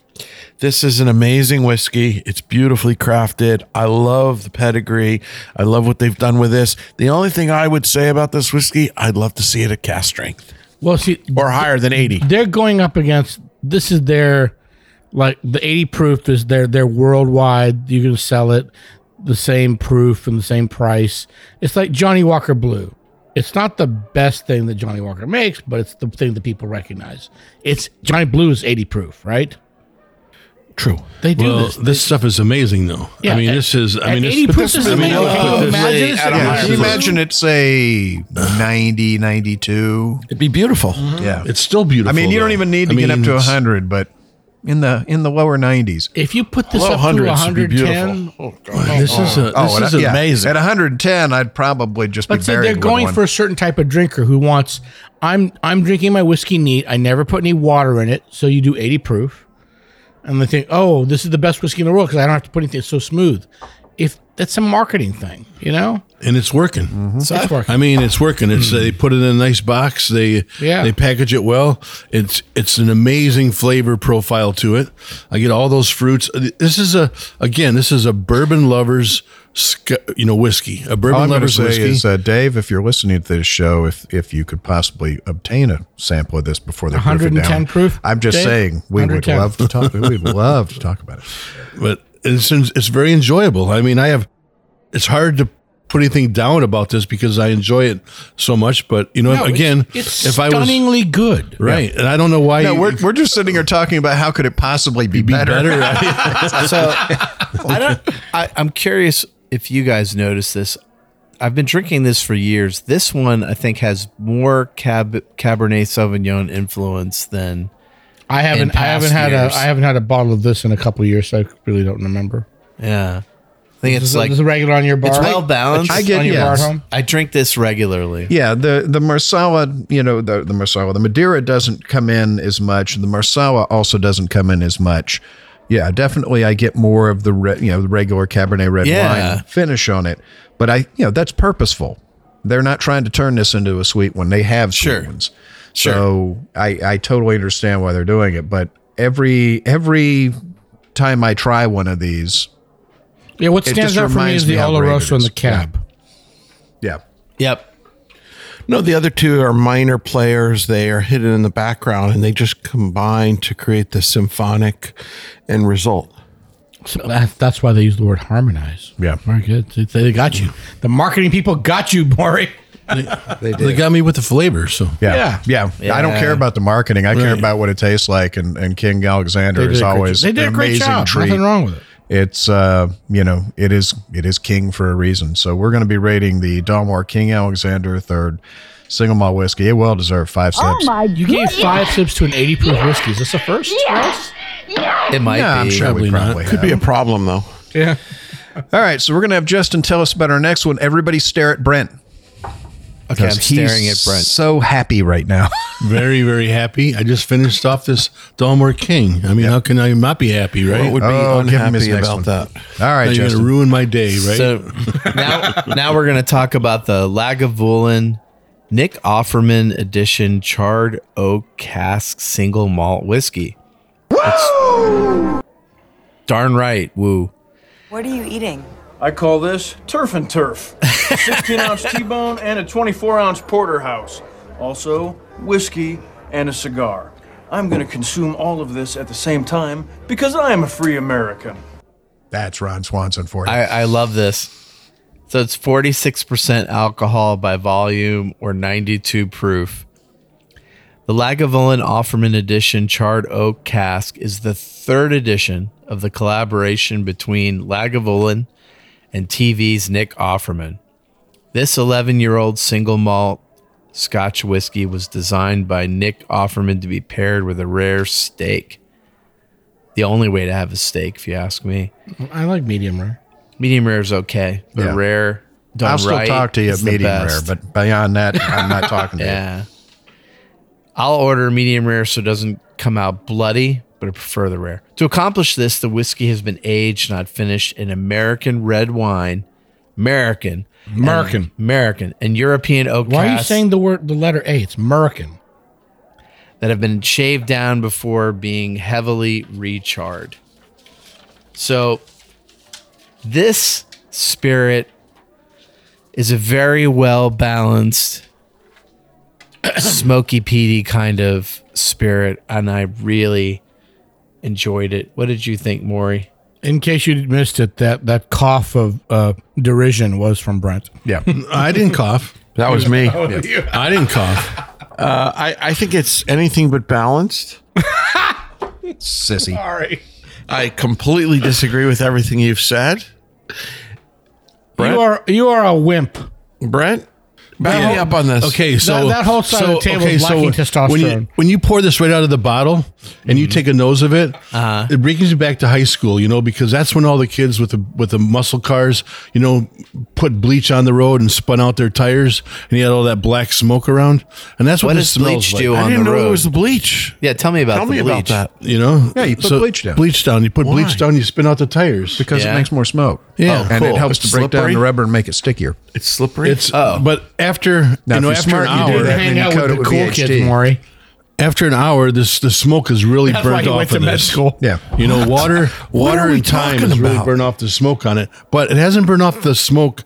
[SPEAKER 5] This is an amazing whiskey. It's beautifully crafted. I love the pedigree. I love what they've done with this. The only thing I would say about this whiskey, I'd love to see it at cast strength
[SPEAKER 4] Well, see,
[SPEAKER 5] or higher than 80.
[SPEAKER 4] they're going up against. This is their like the 80 proof is they're they're worldwide. You can sell it the same proof and the same price. It's like Johnnie Walker Blue. It's not the best thing that Johnnie Walker makes, but it's the thing that people recognize. It's Johnnie Blue is 80 proof, right?
[SPEAKER 5] True.
[SPEAKER 4] They do
[SPEAKER 3] Well,
[SPEAKER 4] this.
[SPEAKER 3] this stuff is amazing, though.
[SPEAKER 4] Yeah,
[SPEAKER 3] I mean,
[SPEAKER 4] at-
[SPEAKER 3] this is. I mean,
[SPEAKER 4] 80 proof, this is
[SPEAKER 3] I mean,
[SPEAKER 4] amazing. Can you
[SPEAKER 3] this.
[SPEAKER 4] imagine this
[SPEAKER 5] at a
[SPEAKER 4] at
[SPEAKER 5] higher
[SPEAKER 2] Can
[SPEAKER 4] 80
[SPEAKER 2] you
[SPEAKER 5] proof.
[SPEAKER 2] imagine it say 90, 92?
[SPEAKER 5] It'd be beautiful.
[SPEAKER 2] Yeah.
[SPEAKER 3] It's still beautiful.
[SPEAKER 2] I mean, you don't even need to
[SPEAKER 3] I
[SPEAKER 2] get up to
[SPEAKER 3] it's-
[SPEAKER 2] 100, but in the in the lower 90s.
[SPEAKER 4] If you put this
[SPEAKER 5] Low
[SPEAKER 4] up to
[SPEAKER 5] hundreds be
[SPEAKER 4] 110.
[SPEAKER 5] Oh, God.
[SPEAKER 3] This is a, oh, this
[SPEAKER 2] Oh,
[SPEAKER 3] is
[SPEAKER 2] at, yeah,
[SPEAKER 3] amazing.
[SPEAKER 2] At 110, I'd probably just be
[SPEAKER 4] But see,
[SPEAKER 2] buried
[SPEAKER 4] they're going
[SPEAKER 2] one.
[SPEAKER 4] for a certain type of drinker who wants. I'm I'm drinking my whiskey neat. I never put any water in it, so you do 80 proof, and they think, oh, this is the best whiskey in the world because I don't have to put anything. It's so smooth. If that's a marketing thing, you know,
[SPEAKER 3] and it's working.
[SPEAKER 2] Mm-hmm.
[SPEAKER 4] it's working.
[SPEAKER 3] I mean, it's working. It's they put it in a nice box. They
[SPEAKER 4] Yeah.
[SPEAKER 3] they package it well. It's it's an amazing flavor profile to it. I get all those fruits. This is a again. This is a bourbon lovers, you know, whiskey. A bourbon
[SPEAKER 2] All
[SPEAKER 3] bourbon
[SPEAKER 2] I'm going to
[SPEAKER 3] lovers
[SPEAKER 2] say
[SPEAKER 3] whiskey.
[SPEAKER 2] is, uh, Dave, if you're listening to this show, if if you could possibly obtain a sample of this before they proof it
[SPEAKER 4] 110
[SPEAKER 2] down,
[SPEAKER 4] proof,
[SPEAKER 2] I'm just
[SPEAKER 4] Dave?
[SPEAKER 2] saying we would love to talk. We'd love to talk about it.
[SPEAKER 3] but it's it's very enjoyable. I mean, I have. It's hard to put anything down about this because I enjoy it so much. But you know,
[SPEAKER 4] No, it's-
[SPEAKER 3] again,
[SPEAKER 4] it's,
[SPEAKER 3] if I was
[SPEAKER 4] stunningly good.
[SPEAKER 3] right, and I don't know why
[SPEAKER 2] No,
[SPEAKER 3] you-
[SPEAKER 2] we're, we're just sitting here talking about how could it possibly be,
[SPEAKER 3] be
[SPEAKER 2] better.
[SPEAKER 3] better. I-
[SPEAKER 6] So I don't. I, I'm curious if you guys notice this. I've been drinking this for years. This one I think has more cab, Cabernet Sauvignon influence than
[SPEAKER 4] I haven't I haven't had
[SPEAKER 6] years.
[SPEAKER 4] a I haven't had a bottle of this in a couple of years, so I really don't remember.
[SPEAKER 6] yeah. I think it's
[SPEAKER 4] it-
[SPEAKER 6] like
[SPEAKER 4] is it regular on your bar?
[SPEAKER 6] it's well balanced.
[SPEAKER 2] I get-
[SPEAKER 4] on your bar at home.
[SPEAKER 6] I drink this regularly.
[SPEAKER 2] Yeah, the the Marsala, you know, the the Marsala, the Madeira doesn't come in as much. The Marsala also doesn't come in as much. Yeah, definitely, I get more of the re, you know the regular Cabernet red
[SPEAKER 6] Yeah.
[SPEAKER 2] wine finish on it, but I you know that's purposeful. They're not trying to turn this into a sweet one. They have sweet
[SPEAKER 6] Sure.
[SPEAKER 2] ones, so I I totally understand why they're doing it. But every every time I try one of these,
[SPEAKER 4] Yeah, what stands out for me is the
[SPEAKER 2] how great
[SPEAKER 4] Oloroso and the cab.
[SPEAKER 2] yeah,
[SPEAKER 6] Yep.
[SPEAKER 5] No, the other two are minor players. They are hidden in the background and they just combine to create the symphonic end result.
[SPEAKER 4] So that, that's why they use the word harmonize.
[SPEAKER 2] Yeah.
[SPEAKER 4] very good. They, they got you. The marketing people got you, Maury.
[SPEAKER 3] they got me with the flavor. So
[SPEAKER 2] Yeah. yeah, I don't care about the marketing. I care about what it tastes like. And, and King Alexander
[SPEAKER 4] They
[SPEAKER 2] is
[SPEAKER 4] did a great
[SPEAKER 2] always.
[SPEAKER 4] They did
[SPEAKER 2] an
[SPEAKER 4] a great
[SPEAKER 2] amazing
[SPEAKER 4] job.
[SPEAKER 2] treat.
[SPEAKER 4] Nothing wrong with it.
[SPEAKER 2] It's uh, you know, it is it is king for a reason. So we're going to be rating the Dalmore King Alexander Third single malt whiskey. It well deserved five
[SPEAKER 8] Oh
[SPEAKER 2] sips.
[SPEAKER 8] my
[SPEAKER 4] You gave five sips to an 80 proof whiskey. Is this a first? Yes.
[SPEAKER 6] It might
[SPEAKER 2] yeah, I'm
[SPEAKER 6] be.
[SPEAKER 2] sure we
[SPEAKER 3] Probably not.
[SPEAKER 2] probably
[SPEAKER 5] Could be a problem though.
[SPEAKER 4] Yeah.
[SPEAKER 2] All right, so we're going to have Justin tell us about our next one. Everybody stare at Brent.
[SPEAKER 6] Okay, I'm
[SPEAKER 2] Because
[SPEAKER 6] staring
[SPEAKER 2] he's
[SPEAKER 6] at Brent.
[SPEAKER 2] So happy right now.
[SPEAKER 3] Very, very happy. I just finished off this Dalmore King. I mean, how can I not be happy, right?
[SPEAKER 5] What would be
[SPEAKER 2] Oh, give him his
[SPEAKER 5] unhappy about
[SPEAKER 2] one.
[SPEAKER 5] that?
[SPEAKER 2] All right,
[SPEAKER 3] Now you're going to ruin my day, right?
[SPEAKER 6] So now, now we're going to talk about the Lagavulin Nick Offerman edition charred oak cask single malt whiskey. Woo! Darn right, woo.
[SPEAKER 9] What are you eating?
[SPEAKER 10] I call this turf and turf. 16 ounce T bone and a 24 ounce porterhouse. Also, whiskey and a cigar. I'm going to consume all of this at the same time because I am a free American.
[SPEAKER 2] That's Ron Swanson for you.
[SPEAKER 6] I, I love this. So it's 46% alcohol by volume or 92 proof. The Lagavulin Offerman Edition Charred Oak Cask is the third edition of the collaboration between Lagavulin and TV's Nick Offerman. This 11 year old single malt Scotch whiskey was designed by Nick Offerman to be paired with a rare steak. The only way to have a steak, if you ask me.
[SPEAKER 4] I like medium rare.
[SPEAKER 6] Medium rare is okay, but
[SPEAKER 2] Yeah.
[SPEAKER 6] rare done
[SPEAKER 2] I'll still
[SPEAKER 6] right
[SPEAKER 2] talk to you at medium rare, but beyond that, I'm not talking to you.
[SPEAKER 6] yeah, I'll order medium rare so it doesn't come out bloody, but I prefer the rare. To accomplish this, the whiskey has been aged, not finished, in American red wine, American,
[SPEAKER 4] American.
[SPEAKER 6] and, American, and European oak
[SPEAKER 4] Why are you saying the word the letter A? It's American.
[SPEAKER 6] that have been shaved down before being heavily recharred. So, this spirit is a very well balanced, smoky peaty kind of spirit, and I really enjoyed it. What did you think, Maury?
[SPEAKER 4] In case you missed it, that that cough of uh, derision was from Brent.
[SPEAKER 2] Yeah.
[SPEAKER 3] I didn't cough.
[SPEAKER 5] That was me.
[SPEAKER 3] I didn't cough.
[SPEAKER 5] Uh, I, I think it's anything but balanced.
[SPEAKER 2] Sissy.
[SPEAKER 4] Sorry.
[SPEAKER 5] I completely disagree with everything you've said. Brent?
[SPEAKER 4] You are you are a wimp.
[SPEAKER 5] Brent, back me up on this.
[SPEAKER 3] Okay, so
[SPEAKER 4] that whole side of the table is lacking testosterone.
[SPEAKER 3] When you, when you pour this right out of the bottle and you mm-hmm. take a nose of it, uh-huh. it brings you back to high school. You know, because that's when all the kids with the with the muscle cars, you know, put bleach on the road and spun out their tires, and you had all that black smoke around, and that's what,
[SPEAKER 6] What
[SPEAKER 3] this
[SPEAKER 6] does
[SPEAKER 3] smells
[SPEAKER 6] bleach
[SPEAKER 3] like.
[SPEAKER 6] do
[SPEAKER 5] I
[SPEAKER 6] on
[SPEAKER 5] didn't
[SPEAKER 6] the
[SPEAKER 5] know
[SPEAKER 6] road?
[SPEAKER 5] it was the bleach.
[SPEAKER 6] yeah, tell me about
[SPEAKER 5] Tell
[SPEAKER 6] the
[SPEAKER 5] me
[SPEAKER 6] bleach.
[SPEAKER 5] about that.
[SPEAKER 3] You know,
[SPEAKER 2] Yeah, you put bleach down.
[SPEAKER 3] Bleach down. You put bleach down. You spin out the tires.
[SPEAKER 2] Because
[SPEAKER 6] Yeah.
[SPEAKER 2] it makes more smoke.
[SPEAKER 3] Yeah.
[SPEAKER 2] And oh,
[SPEAKER 6] cool.
[SPEAKER 2] it helps
[SPEAKER 5] It's
[SPEAKER 2] to break down the rubber and make it stickier.
[SPEAKER 5] It's slippery.
[SPEAKER 3] It's
[SPEAKER 6] Oh.
[SPEAKER 3] but after
[SPEAKER 2] Now,
[SPEAKER 3] you know
[SPEAKER 2] if
[SPEAKER 3] after
[SPEAKER 2] you're
[SPEAKER 3] an
[SPEAKER 2] smart, you do
[SPEAKER 3] hour,
[SPEAKER 2] that.
[SPEAKER 4] hang
[SPEAKER 2] then
[SPEAKER 4] out
[SPEAKER 2] you
[SPEAKER 4] with
[SPEAKER 2] coat
[SPEAKER 4] the
[SPEAKER 2] it with
[SPEAKER 4] cool
[SPEAKER 2] VHT.
[SPEAKER 4] kids, Maury.
[SPEAKER 3] after an hour, this the smoke is really
[SPEAKER 4] That's why
[SPEAKER 3] burnt
[SPEAKER 4] he
[SPEAKER 3] off
[SPEAKER 4] went to
[SPEAKER 3] of
[SPEAKER 4] med
[SPEAKER 3] this.
[SPEAKER 4] school.
[SPEAKER 2] Yeah.
[SPEAKER 3] You know, water, water,
[SPEAKER 5] are we
[SPEAKER 3] and time
[SPEAKER 5] talking
[SPEAKER 3] has really
[SPEAKER 5] about?
[SPEAKER 3] burned off the smoke on it, but it hasn't burned off the smoke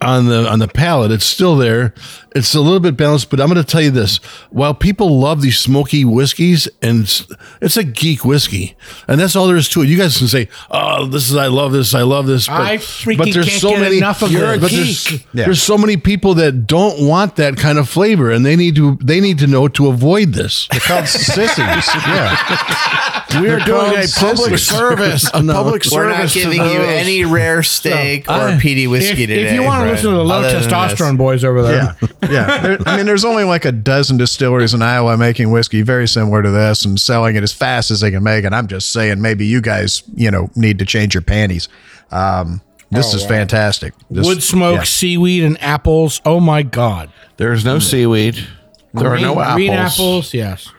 [SPEAKER 3] on the on the palate. It's still there. It's a little bit balanced, but I'm going to tell you this: while people love these smoky whiskeys, and it's, it's a geek whiskey, and that's all there is to it. You guys can say, "Oh, this is I love this, I love this," but,
[SPEAKER 4] I freaking can't get enough of
[SPEAKER 3] you're a but
[SPEAKER 4] Geek.
[SPEAKER 3] there's,
[SPEAKER 2] Yeah.
[SPEAKER 3] there's so many people that don't want that kind of flavor, and they need to they need to know to avoid this.
[SPEAKER 2] They're called sissies. Yeah.
[SPEAKER 5] we are doing a public
[SPEAKER 3] sisters.
[SPEAKER 5] service. A
[SPEAKER 3] No.
[SPEAKER 5] public
[SPEAKER 6] We're not
[SPEAKER 5] service. to
[SPEAKER 6] giving you any rare steak or uh,
[SPEAKER 3] I-
[SPEAKER 6] peaty whiskey
[SPEAKER 4] If,
[SPEAKER 6] today.
[SPEAKER 4] if you want to
[SPEAKER 6] Brent,
[SPEAKER 4] listen to the low
[SPEAKER 6] other than this.
[SPEAKER 4] testosterone boys over there,
[SPEAKER 2] Yeah. Yeah. There- I mean, there's only like a dozen distilleries in Iowa making whiskey very similar to this and selling it as fast as they can make it. I'm just saying, maybe you guys, you know, need to change your panties. Um, this is fantastic. This-
[SPEAKER 4] wood smoke,
[SPEAKER 2] yeah.
[SPEAKER 4] seaweed, and apples. Oh my god!
[SPEAKER 5] There's no seaweed. There are no
[SPEAKER 4] Green-
[SPEAKER 5] apples.
[SPEAKER 4] Green apples, yes.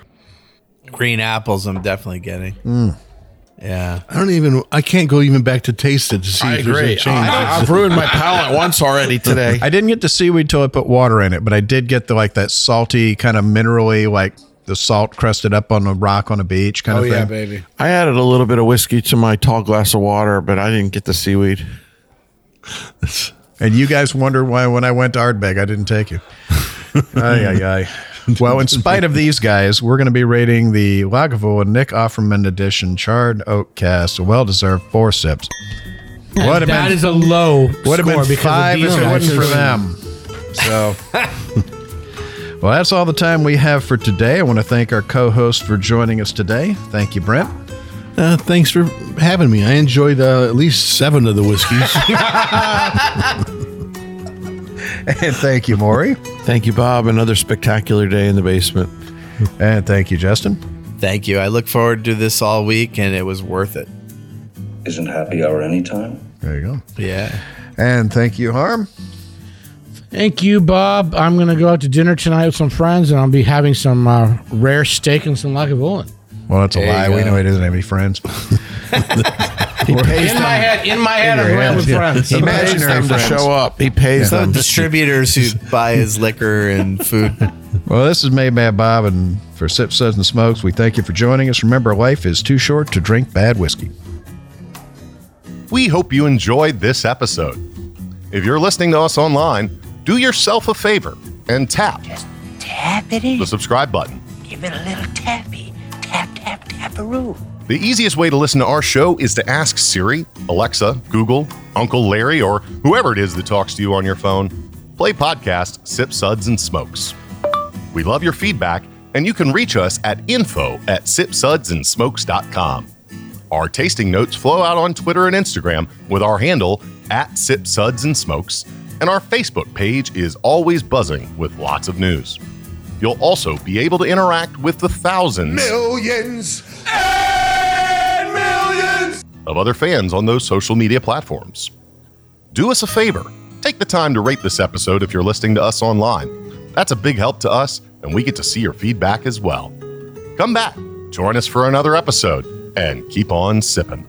[SPEAKER 6] green apples, I'm definitely getting. Yeah.
[SPEAKER 3] I don't even. I can't go even back to taste it to see
[SPEAKER 5] I
[SPEAKER 3] if there's
[SPEAKER 5] agree.
[SPEAKER 3] a change.
[SPEAKER 5] I, have ruined my palate once already today.
[SPEAKER 2] I didn't get the seaweed till I put water in it, but I did get the like that salty kind of minerally, like the salt crusted up on a rock on a beach kind
[SPEAKER 4] Oh
[SPEAKER 2] of thing.
[SPEAKER 4] Oh yeah, baby.
[SPEAKER 5] I added a little bit of whiskey to my tall glass of water, but I didn't get the seaweed.
[SPEAKER 2] And you guys wonder why when I went to Ardbeg, I didn't take you. ay, ay, ay. Well, in spite of these guys, we're going to be rating the Lagavulin Nick Offerman Edition Charred Oak Cask, a well-deserved four sips. Would have
[SPEAKER 4] That
[SPEAKER 2] been,
[SPEAKER 4] is a low
[SPEAKER 2] would have
[SPEAKER 4] score
[SPEAKER 2] been
[SPEAKER 4] because
[SPEAKER 2] five
[SPEAKER 4] of
[SPEAKER 2] if it wasn't for them. So, well, that's all the time we have for today. I want to thank our co-host for joining us today. Thank you, Brent.
[SPEAKER 3] Uh, thanks for having me. I enjoyed uh, at least seven of the whiskeys.
[SPEAKER 2] And thank you, Maury.
[SPEAKER 5] Thank you, Bob. Another spectacular day in the basement.
[SPEAKER 2] And thank you, Justin.
[SPEAKER 6] Thank you. I look forward to this all week, and it was worth it.
[SPEAKER 11] Isn't happy hour anytime?
[SPEAKER 2] There you go.
[SPEAKER 6] Yeah.
[SPEAKER 2] And thank you, Harm.
[SPEAKER 4] Thank you, Bob. I'm going to go out to dinner tonight with some friends, and I'll be having some uh, rare steak and some Lagavulin.
[SPEAKER 2] Well, that's a
[SPEAKER 6] There you
[SPEAKER 2] lie. We know he doesn't have any friends.
[SPEAKER 4] In my head, in my head, I'm
[SPEAKER 2] your
[SPEAKER 4] going
[SPEAKER 2] head,
[SPEAKER 4] with friends.
[SPEAKER 5] He pays
[SPEAKER 2] Imaginary
[SPEAKER 5] them to
[SPEAKER 2] friends.
[SPEAKER 5] show up. He pays
[SPEAKER 6] The
[SPEAKER 5] them.
[SPEAKER 6] distributors who buy his liquor and food.
[SPEAKER 2] Well, this is Made Bad Bob, and for Sip Suds and Smokes, we thank you for joining us. Remember, life is too short to drink bad whiskey.
[SPEAKER 9] We hope you enjoyed this episode. If you're listening to us online, do yourself a favor and tap
[SPEAKER 7] Tap it in.
[SPEAKER 9] the subscribe button.
[SPEAKER 7] Give it a little tappy. Tap, tap, taparoo.
[SPEAKER 9] The easiest way to listen to our show is to ask Siri, Alexa, Google, Uncle Larry, or whoever it is that talks to you on your phone. Play podcast Sip Suds and Smokes. We love your feedback, and you can reach us at info at sipsudsandsmokes.com. Our tasting notes flow out on Twitter and Instagram with our handle at Sip Suds and Smokes, and our Facebook page is always buzzing with lots of news. You'll also be able to interact with the thousands
[SPEAKER 11] Millions
[SPEAKER 9] of other fans on those social media platforms. Do us a favor take the time to rate this episode if you're listening to us online. That's a big help to us, and we get to see your feedback as well. Come back, join us for another episode, and keep on sipping.